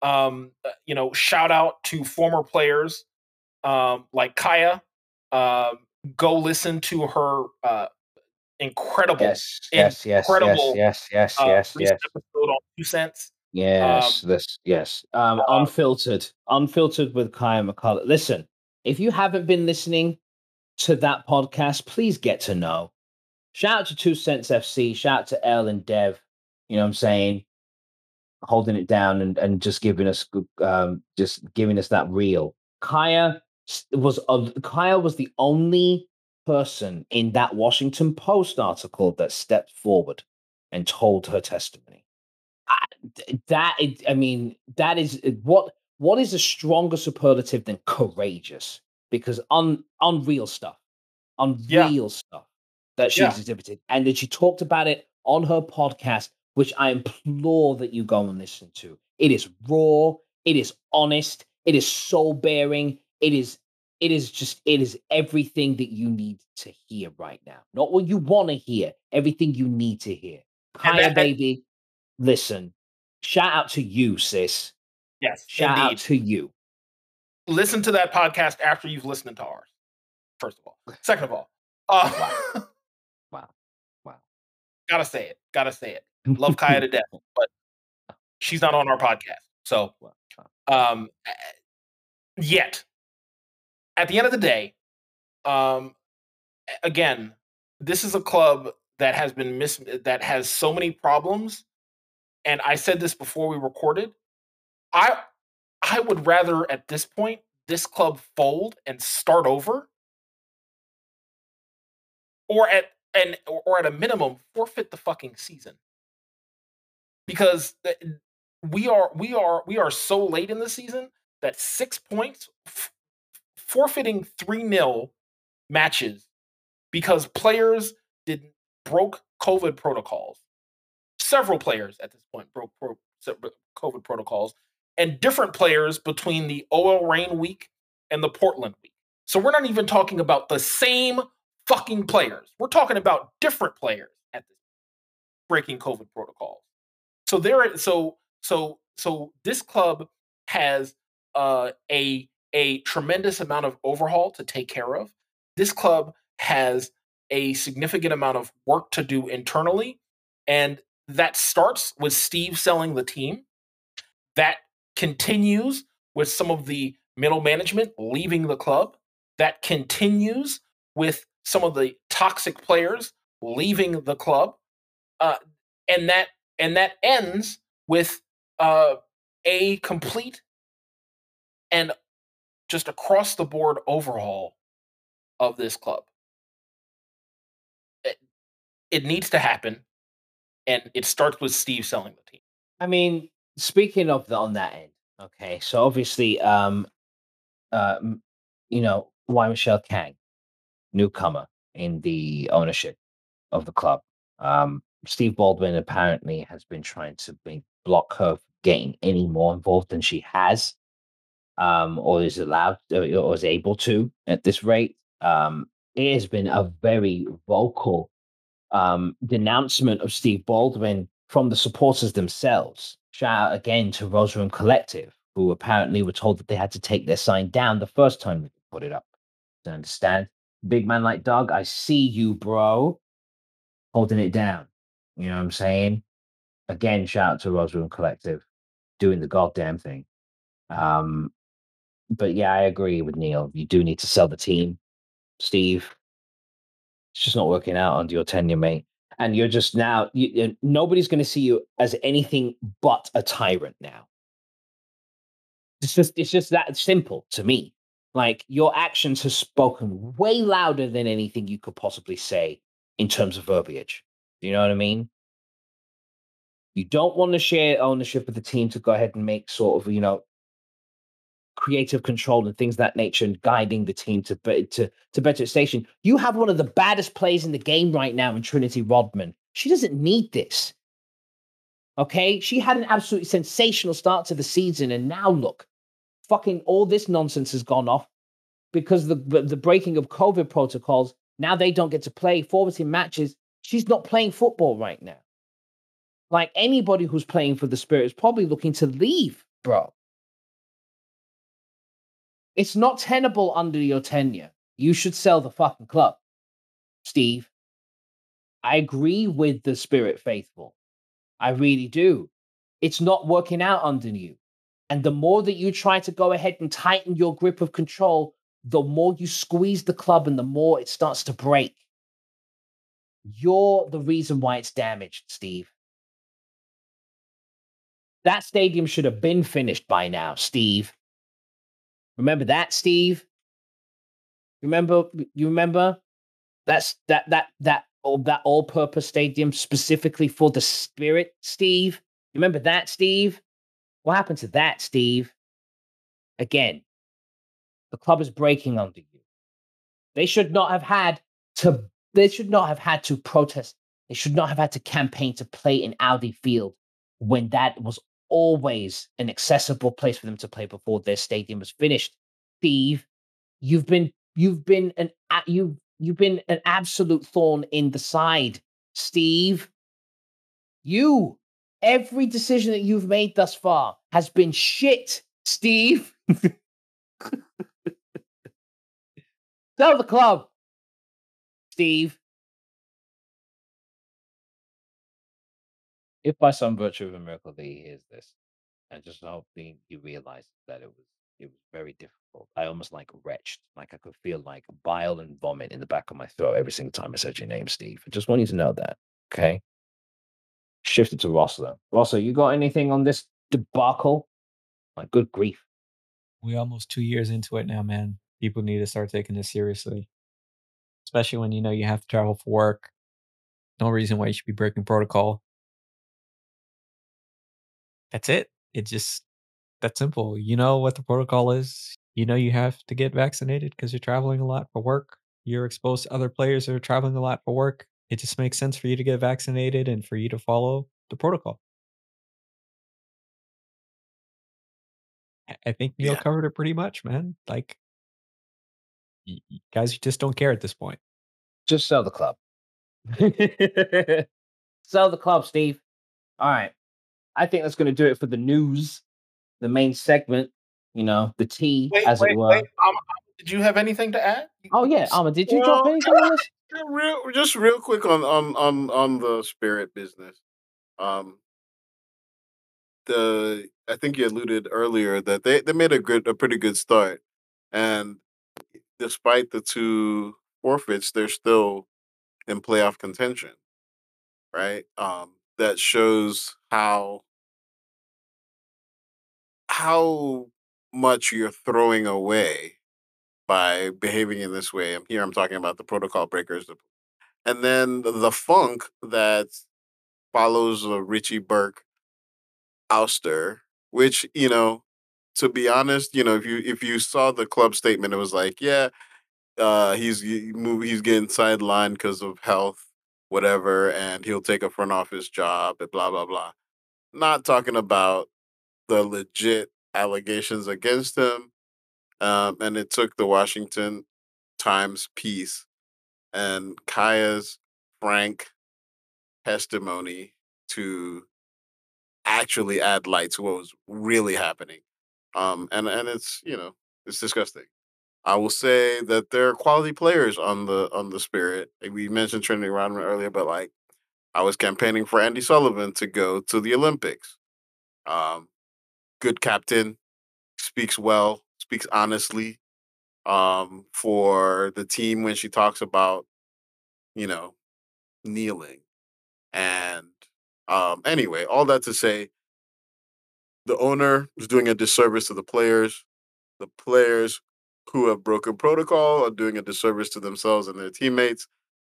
Um, uh, you know, shout out to former players um, like Kaiya. Uh, go listen to her uh, incredible, yes, yes, incredible, yes, yes, yes, uh, yes, yes. Episode on two cents. Yes, um, this, yes. Um, uh, unfiltered, unfiltered with Kaiya McCullough. Listen, if you haven't been listening to that podcast, please get to know. Shout out to Two Cents FC. Shout out to El and Dev. You know what I'm saying? Holding it down and, and just giving us um just giving us that real. Kaiya was uh, Kaiya was the only person in that Washington Post article that stepped forward and told her testimony. I, that I mean, that is what what is a stronger superlative than courageous? Because un, unreal stuff, unreal yeah. stuff that she's yeah. exhibited, and that she talked about it on her podcast, which I implore that you go and listen to. It is raw, it is honest, it is soul bearing, it is it is just it is everything that you need to hear right now. Not what you want to hear, everything you need to hear. Kaiya baby, listen. Shout out to you, sis. Yes. Shout indeed. out to you. Listen to that podcast after you've listened to ours. First of all. Second of all. Uh, wow. wow. Wow. Gotta say it. Gotta say it. Love Kaiya to death, but she's not on our podcast. So um yet at the end of the day, um, again, this is a club that has been mis that has so many problems. And I said this before we recorded. I I would rather at this point this club fold and start over, or at and or at a minimum forfeit the fucking season because we are we are we are so late in the season that six points forfeiting 3 0 matches because players did broke COVID protocols. Several players at this point broke pro, COVID protocols, and different players between the OL Reign week and the Portland week. So we're not even talking about the same fucking players. We're talking about different players at this breaking COVID protocols. So there, so so so this club has uh, a a tremendous amount of overhaul to take care of. This club has a significant amount of work to do internally. And that starts with Steve selling the team. That continues with some of the middle management leaving the club. That continues with some of the toxic players leaving the club. Uh, and that and that ends with uh, a complete and just across the board overhaul of this club. It, it needs to happen, and it starts with Steve selling the team. I mean, speaking of the on that end, okay, so obviously, um, uh, you know, Y. Michele Kang, newcomer in the ownership of the club. Um, Steve Baldwin apparently has been trying to block her getting any more involved than she has um, or is allowed or is able to at this rate. Um, it has been a very vocal um, denouncement of Steve Baldwin from the supporters themselves. Shout out again to Room Collective, who apparently were told that they had to take their sign down the first time they put it up. To understand, big man like Doug, I see you, bro, holding it down. You know what I'm saying? Again, shout out to Room Collective doing the goddamn thing. Um, but yeah, I agree with Neil. You do need to sell the team, Steve. It's just not working out under your tenure, mate. And you're just now. You, nobody's going to see you as anything but a tyrant now. It's just, it's just that simple to me. Like your actions have spoken way louder than anything you could possibly say in terms of verbiage. Do you know what I mean? You don't want to share ownership of the team to go ahead and make sort of, you know, creative control and things that nature and guiding the team to to to better station. You have one of the baddest players in the game right now in Trinity Rodman. She doesn't need this. Okay, she had an absolutely sensational start to the season, and now look, fucking all this nonsense has gone off because the the breaking of COVID protocols. Now they don't get to play forward forwarding matches. She's not playing football right now. Like anybody who's playing for the Spirit is probably looking to leave, bro. It's not tenable under your tenure. You should sell the fucking club, Steve. I agree with the spirit faithful. I really do. It's not working out under you. And the more that you try to go ahead and tighten your grip of control, the more you squeeze the club and the more it starts to break. You're the reason why it's damaged, Steve. That stadium should have been finished by now, Steve. Remember that, Steve? Remember you remember that's that that that all that all-purpose stadium specifically for the spirit, Steve? Remember that, Steve? What happened to that, Steve? again, the club is breaking under you. They should not have had to. They should not have had to protest. They should not have had to campaign to play in Audi Field when that was always an accessible place for them to play before their stadium was finished. Steve, you've been you've been an you you've been an absolute thorn in the side, Steve. You every decision that you've made thus far has been shit, Steve. Sell the club, Steve. If by some virtue of a miracle that he hears this, and just hoping he realizes that it was it was very difficult. I almost like retched, like I could feel like bile and vomit in the back of my throat every single time I said your name, Steve. I just want you to know that, okay? Shifted to Ross though. Ross, you got anything on this debacle? My good grief. We almost two years into it now, man people need to start taking this seriously, especially when you know you have to travel for work. No reason why you should be breaking protocol. That's it. It just that simple. You know what the protocol is. You know you have to get vaccinated because you're traveling a lot for work. You're exposed to other players that are traveling a lot for work. It just makes sense for you to get vaccinated and for you to follow the protocol. I think Neil yeah. covered it pretty much, man. Like guys you just don't care at this point. Just sell the club. sell the club, Steve. All right. I think that's going to do it for the news, the main segment. You know, the tea, wait, as wait, it were. Wait. Um, did you have anything to add? Oh yeah, Amma, did you well, drop anything on this? Real, just real quick on on on on the spirit business. Um, the I think you alluded earlier that they they made a good a pretty good start, and despite the two forfeits, they're still in playoff contention, right? Um, that shows how how much you're throwing away by behaving in this way. Here I'm talking about the protocol breakers, and then the funk that follows the Richie Burke ouster, which you know to be honest, you know, if you if you saw the club statement, it was like, yeah, uh, he's he's getting sidelined because of health, whatever, and he'll take a front office job, and blah blah blah. Not talking about the legit allegations against him, um, and it took the Washington Times piece and Kaiya's frank testimony to actually add light to what was really happening. Um, and and it's you know it's disgusting. I will say that there are quality players on the on the Spirit. We mentioned Trinity Rodman earlier, but like I was campaigning for Andi Sullivan to go to the Olympics. Um, good captain, speaks well, speaks honestly um, for the team when she talks about you know kneeling and um, anyway, all that to say, the owner is doing a disservice to the players. The players who have broken protocol are doing a disservice to themselves and their teammates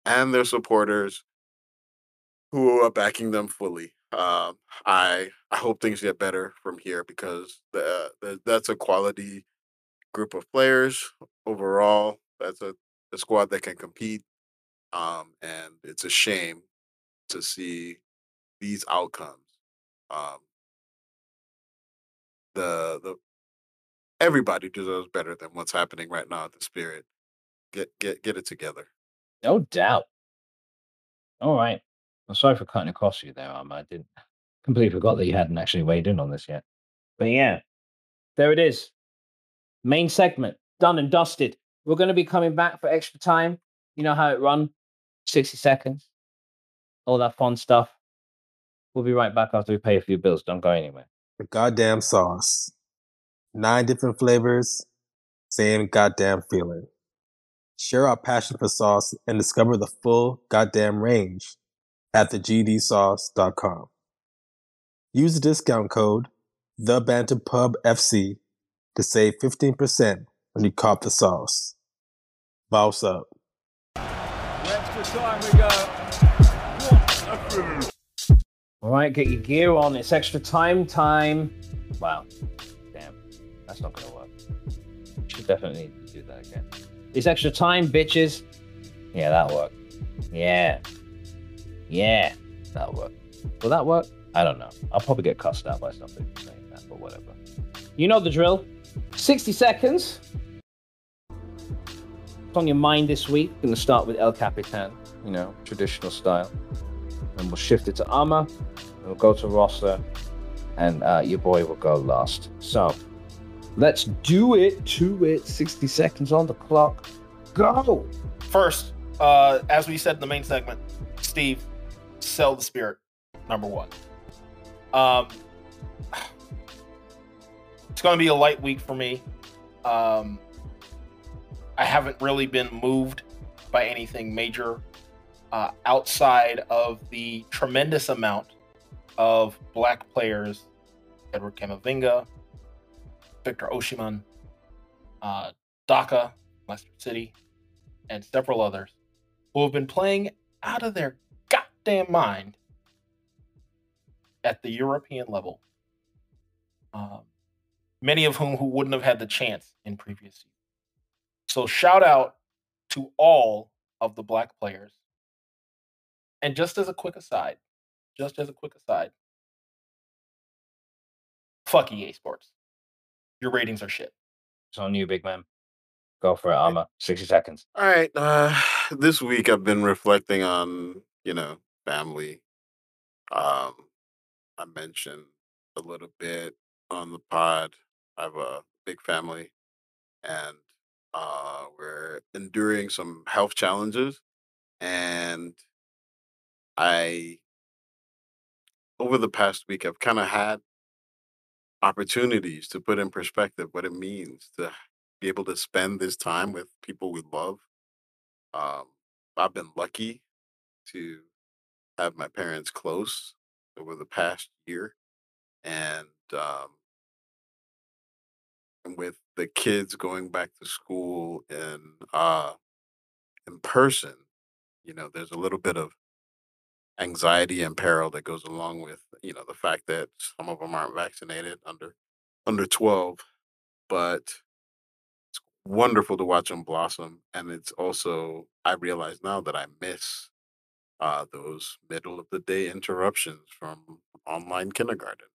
and their supporters who are backing them fully. Um, I I hope things get better from here because the, the, that's a quality group of players overall. That's a, a squad that can compete, um, and it's a shame to see these outcomes. Um, the the everybody deserves better than what's happening right now at the spirit. Get get get it together. No doubt. All right. I'm sorry for cutting across you there, Arm. I didn't completely forgot that you hadn't actually weighed in on this yet. But yeah, there it is. Main segment done and dusted. We're going to be coming back for extra time. You know how it run 60 seconds, all that fun stuff. We'll be right back after we pay a few bills. Don't go anywhere the goddamn sauce. Nine different flavors, same goddamn feeling. Share our passion for sauce and discover the full goddamn range at thegdsauce.com. Use the discount code TheBanterPubFC to save 15% when you cop the sauce. Boss up. All right, get your gear on. It's extra time time. Wow. Damn. That's not going to work. Should definitely do that again. It's extra time, bitches. Yeah, that'll work. Yeah. Yeah, that'll work. Will that work? I don't know. I'll probably get cussed out by somebody saying that, but whatever. You know the drill. 60 seconds. What's on your mind this week? Gonna start with El Capitan, you know, traditional style. And we'll shift it to Amma. We'll go to Rossa. And uh, your boy will go last. So let's do it to it. 60 seconds on the clock. Go. First, uh, as we said in the main segment, Steve, sell the spirit. Number one. Um, it's going to be a light week for me. Um, I haven't really been moved by anything major uh, outside of the tremendous amount of black players Eduardo Camavinga, Victor Osimhen, uh, Daka, Leicester City, and several others who have been playing out of their goddamn mind at the European level. Um, many of whom who wouldn't have had the chance in previous seasons. So shout out to all of the black players. And just as a quick aside, just as a quick aside, fuck EA Sports. Your ratings are shit. It's on you, big man. Go for it, Amma. 60 seconds. All right. Uh, this week I've been reflecting on, you know, family. Um, I mentioned a little bit on the pod. I have a big family and uh, we're enduring some health challenges. And I, over the past week, I've kind of had opportunities to put in perspective what it means to be able to spend this time with people we love. Um, I've been lucky to have my parents close over the past year, and um, with the kids going back to school in uh in person, you know, there's a little bit of anxiety and peril that goes along with you know the fact that some of them aren't vaccinated under under 12 but it's wonderful to watch them blossom and it's also i realize now that i miss uh, those middle of the day interruptions from online kindergarten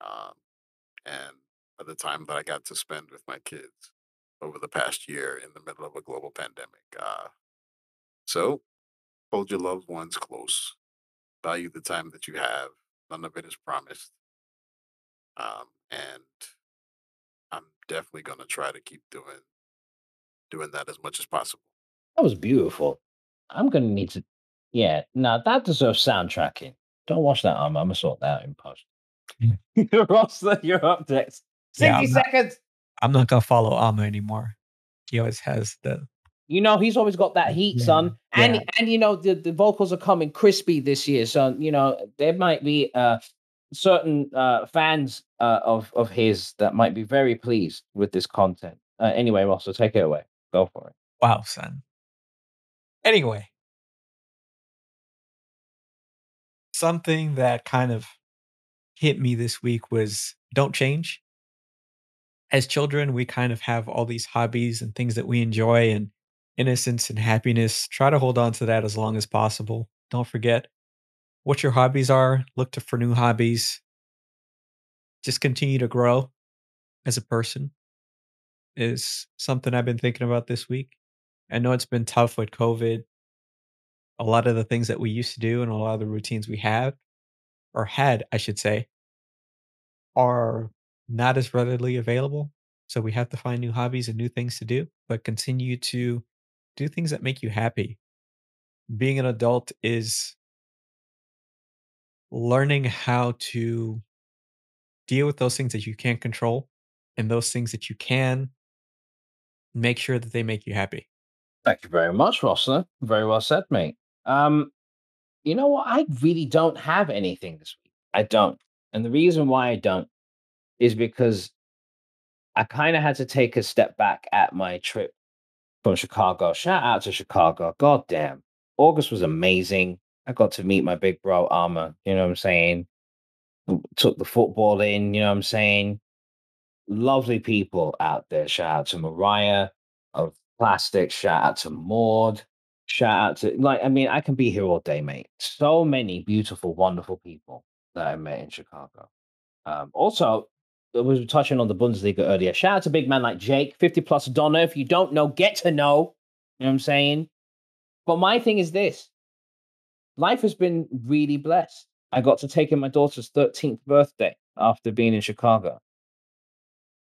um, and the time that i got to spend with my kids over the past year in the middle of a global pandemic uh, so hold your loved ones close value the time that you have. None of it is promised. Um, and I'm definitely gonna try to keep doing doing that as much as possible. That was beautiful. I'm gonna need to yeah, no, that deserves soundtracking. Don't watch that arm. I'm gonna sort that out in post. Ross, you're up next. 60 yeah, I'm seconds. Not, I'm not gonna follow Amma anymore. He always has the you know, he's always got that heat, yeah, son. And yeah. and you know, the, the vocals are coming crispy this year. So, you know, there might be uh certain uh fans uh of of his that might be very pleased with this content. Uh, anyway, Russell, take it away. Go for it. Wow, son. Anyway. Something that kind of hit me this week was don't change. As children, we kind of have all these hobbies and things that we enjoy and innocence and happiness. Try to hold on to that as long as possible. Don't forget what your hobbies are. Look to, for new hobbies. Just continue to grow as a person is something I've been thinking about this week. I know it's been tough with COVID. A lot of the things that we used to do and a lot of the routines we have, or had, I should say, are not as readily available. So we have to find new hobbies and new things to do, but continue to do things that make you happy. Being an adult is learning how to deal with those things that you can't control and those things that you can make sure that they make you happy. Thank you very much, Rossler. Very well said, mate. Um, you know what? I really don't have anything this week. I don't. And the reason why I don't is because I kind of had to take a step back at my trip from Chicago. Shout out to Chicago. God damn. August was amazing. I got to meet my big bro Amma, you know what I'm saying? Took the football in, you know what I'm saying? lovely people out there. Shout out to Mariah of Plastic. Shout out to Maud. Shout out to like I mean I can be here all day, mate. So many beautiful, wonderful people that I met in Chicago. Um, also, I was touching on the Bundesliga earlier. Shout out to big man like Jake, 50 plus Donner. If you don't know, get to know. You know what I'm saying? But my thing is this life has been really blessed. I got to take in my daughter's 13th birthday after being in Chicago.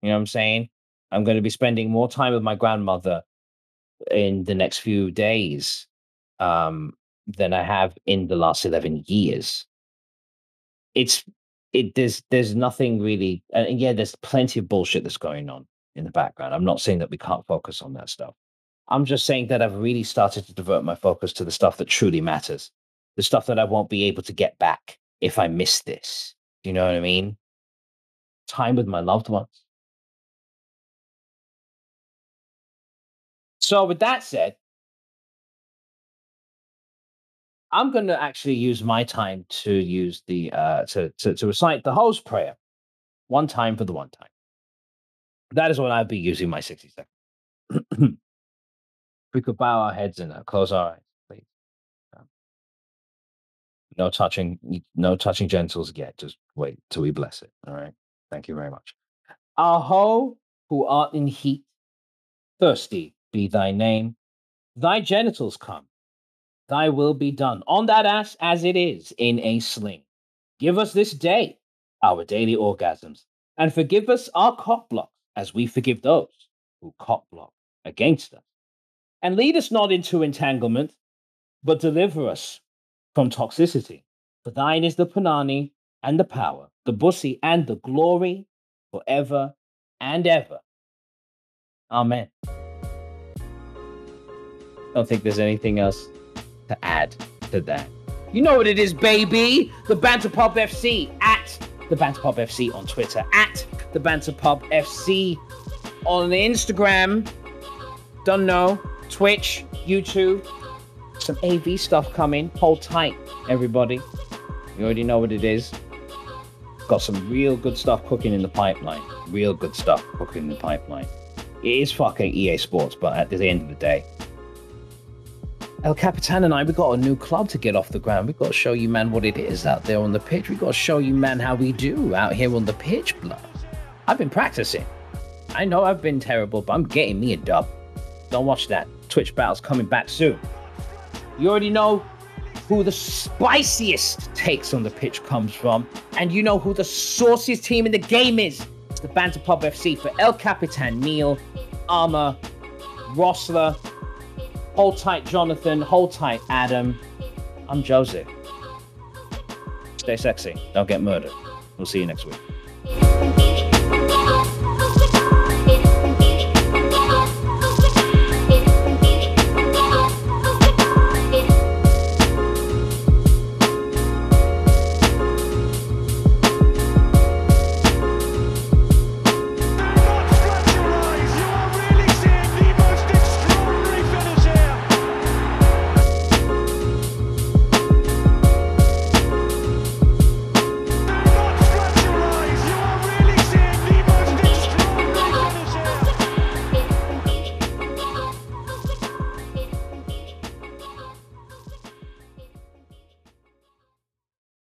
You know what I'm saying? I'm going to be spending more time with my grandmother in the next few days um, than I have in the last 11 years. It's it there's there's nothing really and yeah there's plenty of bullshit that's going on in the background. I'm not saying that we can't focus on that stuff. I'm just saying that i've really started to divert my focus to the stuff that truly matters the stuff that i won't be able to get back if i miss this. You know what i mean? Time with my loved ones So, with that said, I'm going to actually use my time to use the uh, to, to to recite the host prayer, one time for the one time. That is what I'll be using my 60 seconds. we could bow our heads and uh, close our eyes, please. Um, no touching, no touching gentles yet. Just wait till we bless it. All right. Thank you very much. Aho, who art in heat, thirsty be thy name. Thy genitals come. Thy will be done on that ass as it is in a sling. Give us this day our daily orgasms, and forgive us our cock blocks as we forgive those who cock block against us. And lead us not into entanglement, but deliver us from toxicity. For thine is the panani and the power, the bussy and the glory forever and ever. Amen. Don't think there's anything else to add to that. You know what it is, baby. The Banter Pub FC at the Banter Pub FC on Twitter, at the Banter Pub FC on Instagram. Don't know. Twitch, YouTube. Some AV stuff coming. Hold tight, everybody. You already know what it is. Got some real good stuff cooking in the pipeline. Real good stuff cooking in the pipeline. It is fucking EA Sports, but at the end of the day, El Capitan and I, we got a new club to get off the ground. We've got to show you, man, what it is out there on the pitch. We've got to show you, man, how we do out here on the pitch, blood. I've been practicing. I know I've been terrible, but I'm getting me a dub. Don't watch that. Twitch battle's coming back soon. You already know who the spiciest takes on the pitch comes from, and you know who the sauciest team in the game is. It's the Banter Pub FC for El Capitan, Neil, Amma, Rossler, Hold tight, Jonathan. Hold tight, Adam. I'm Joseph. Stay sexy. Don't get murdered. We'll see you next week.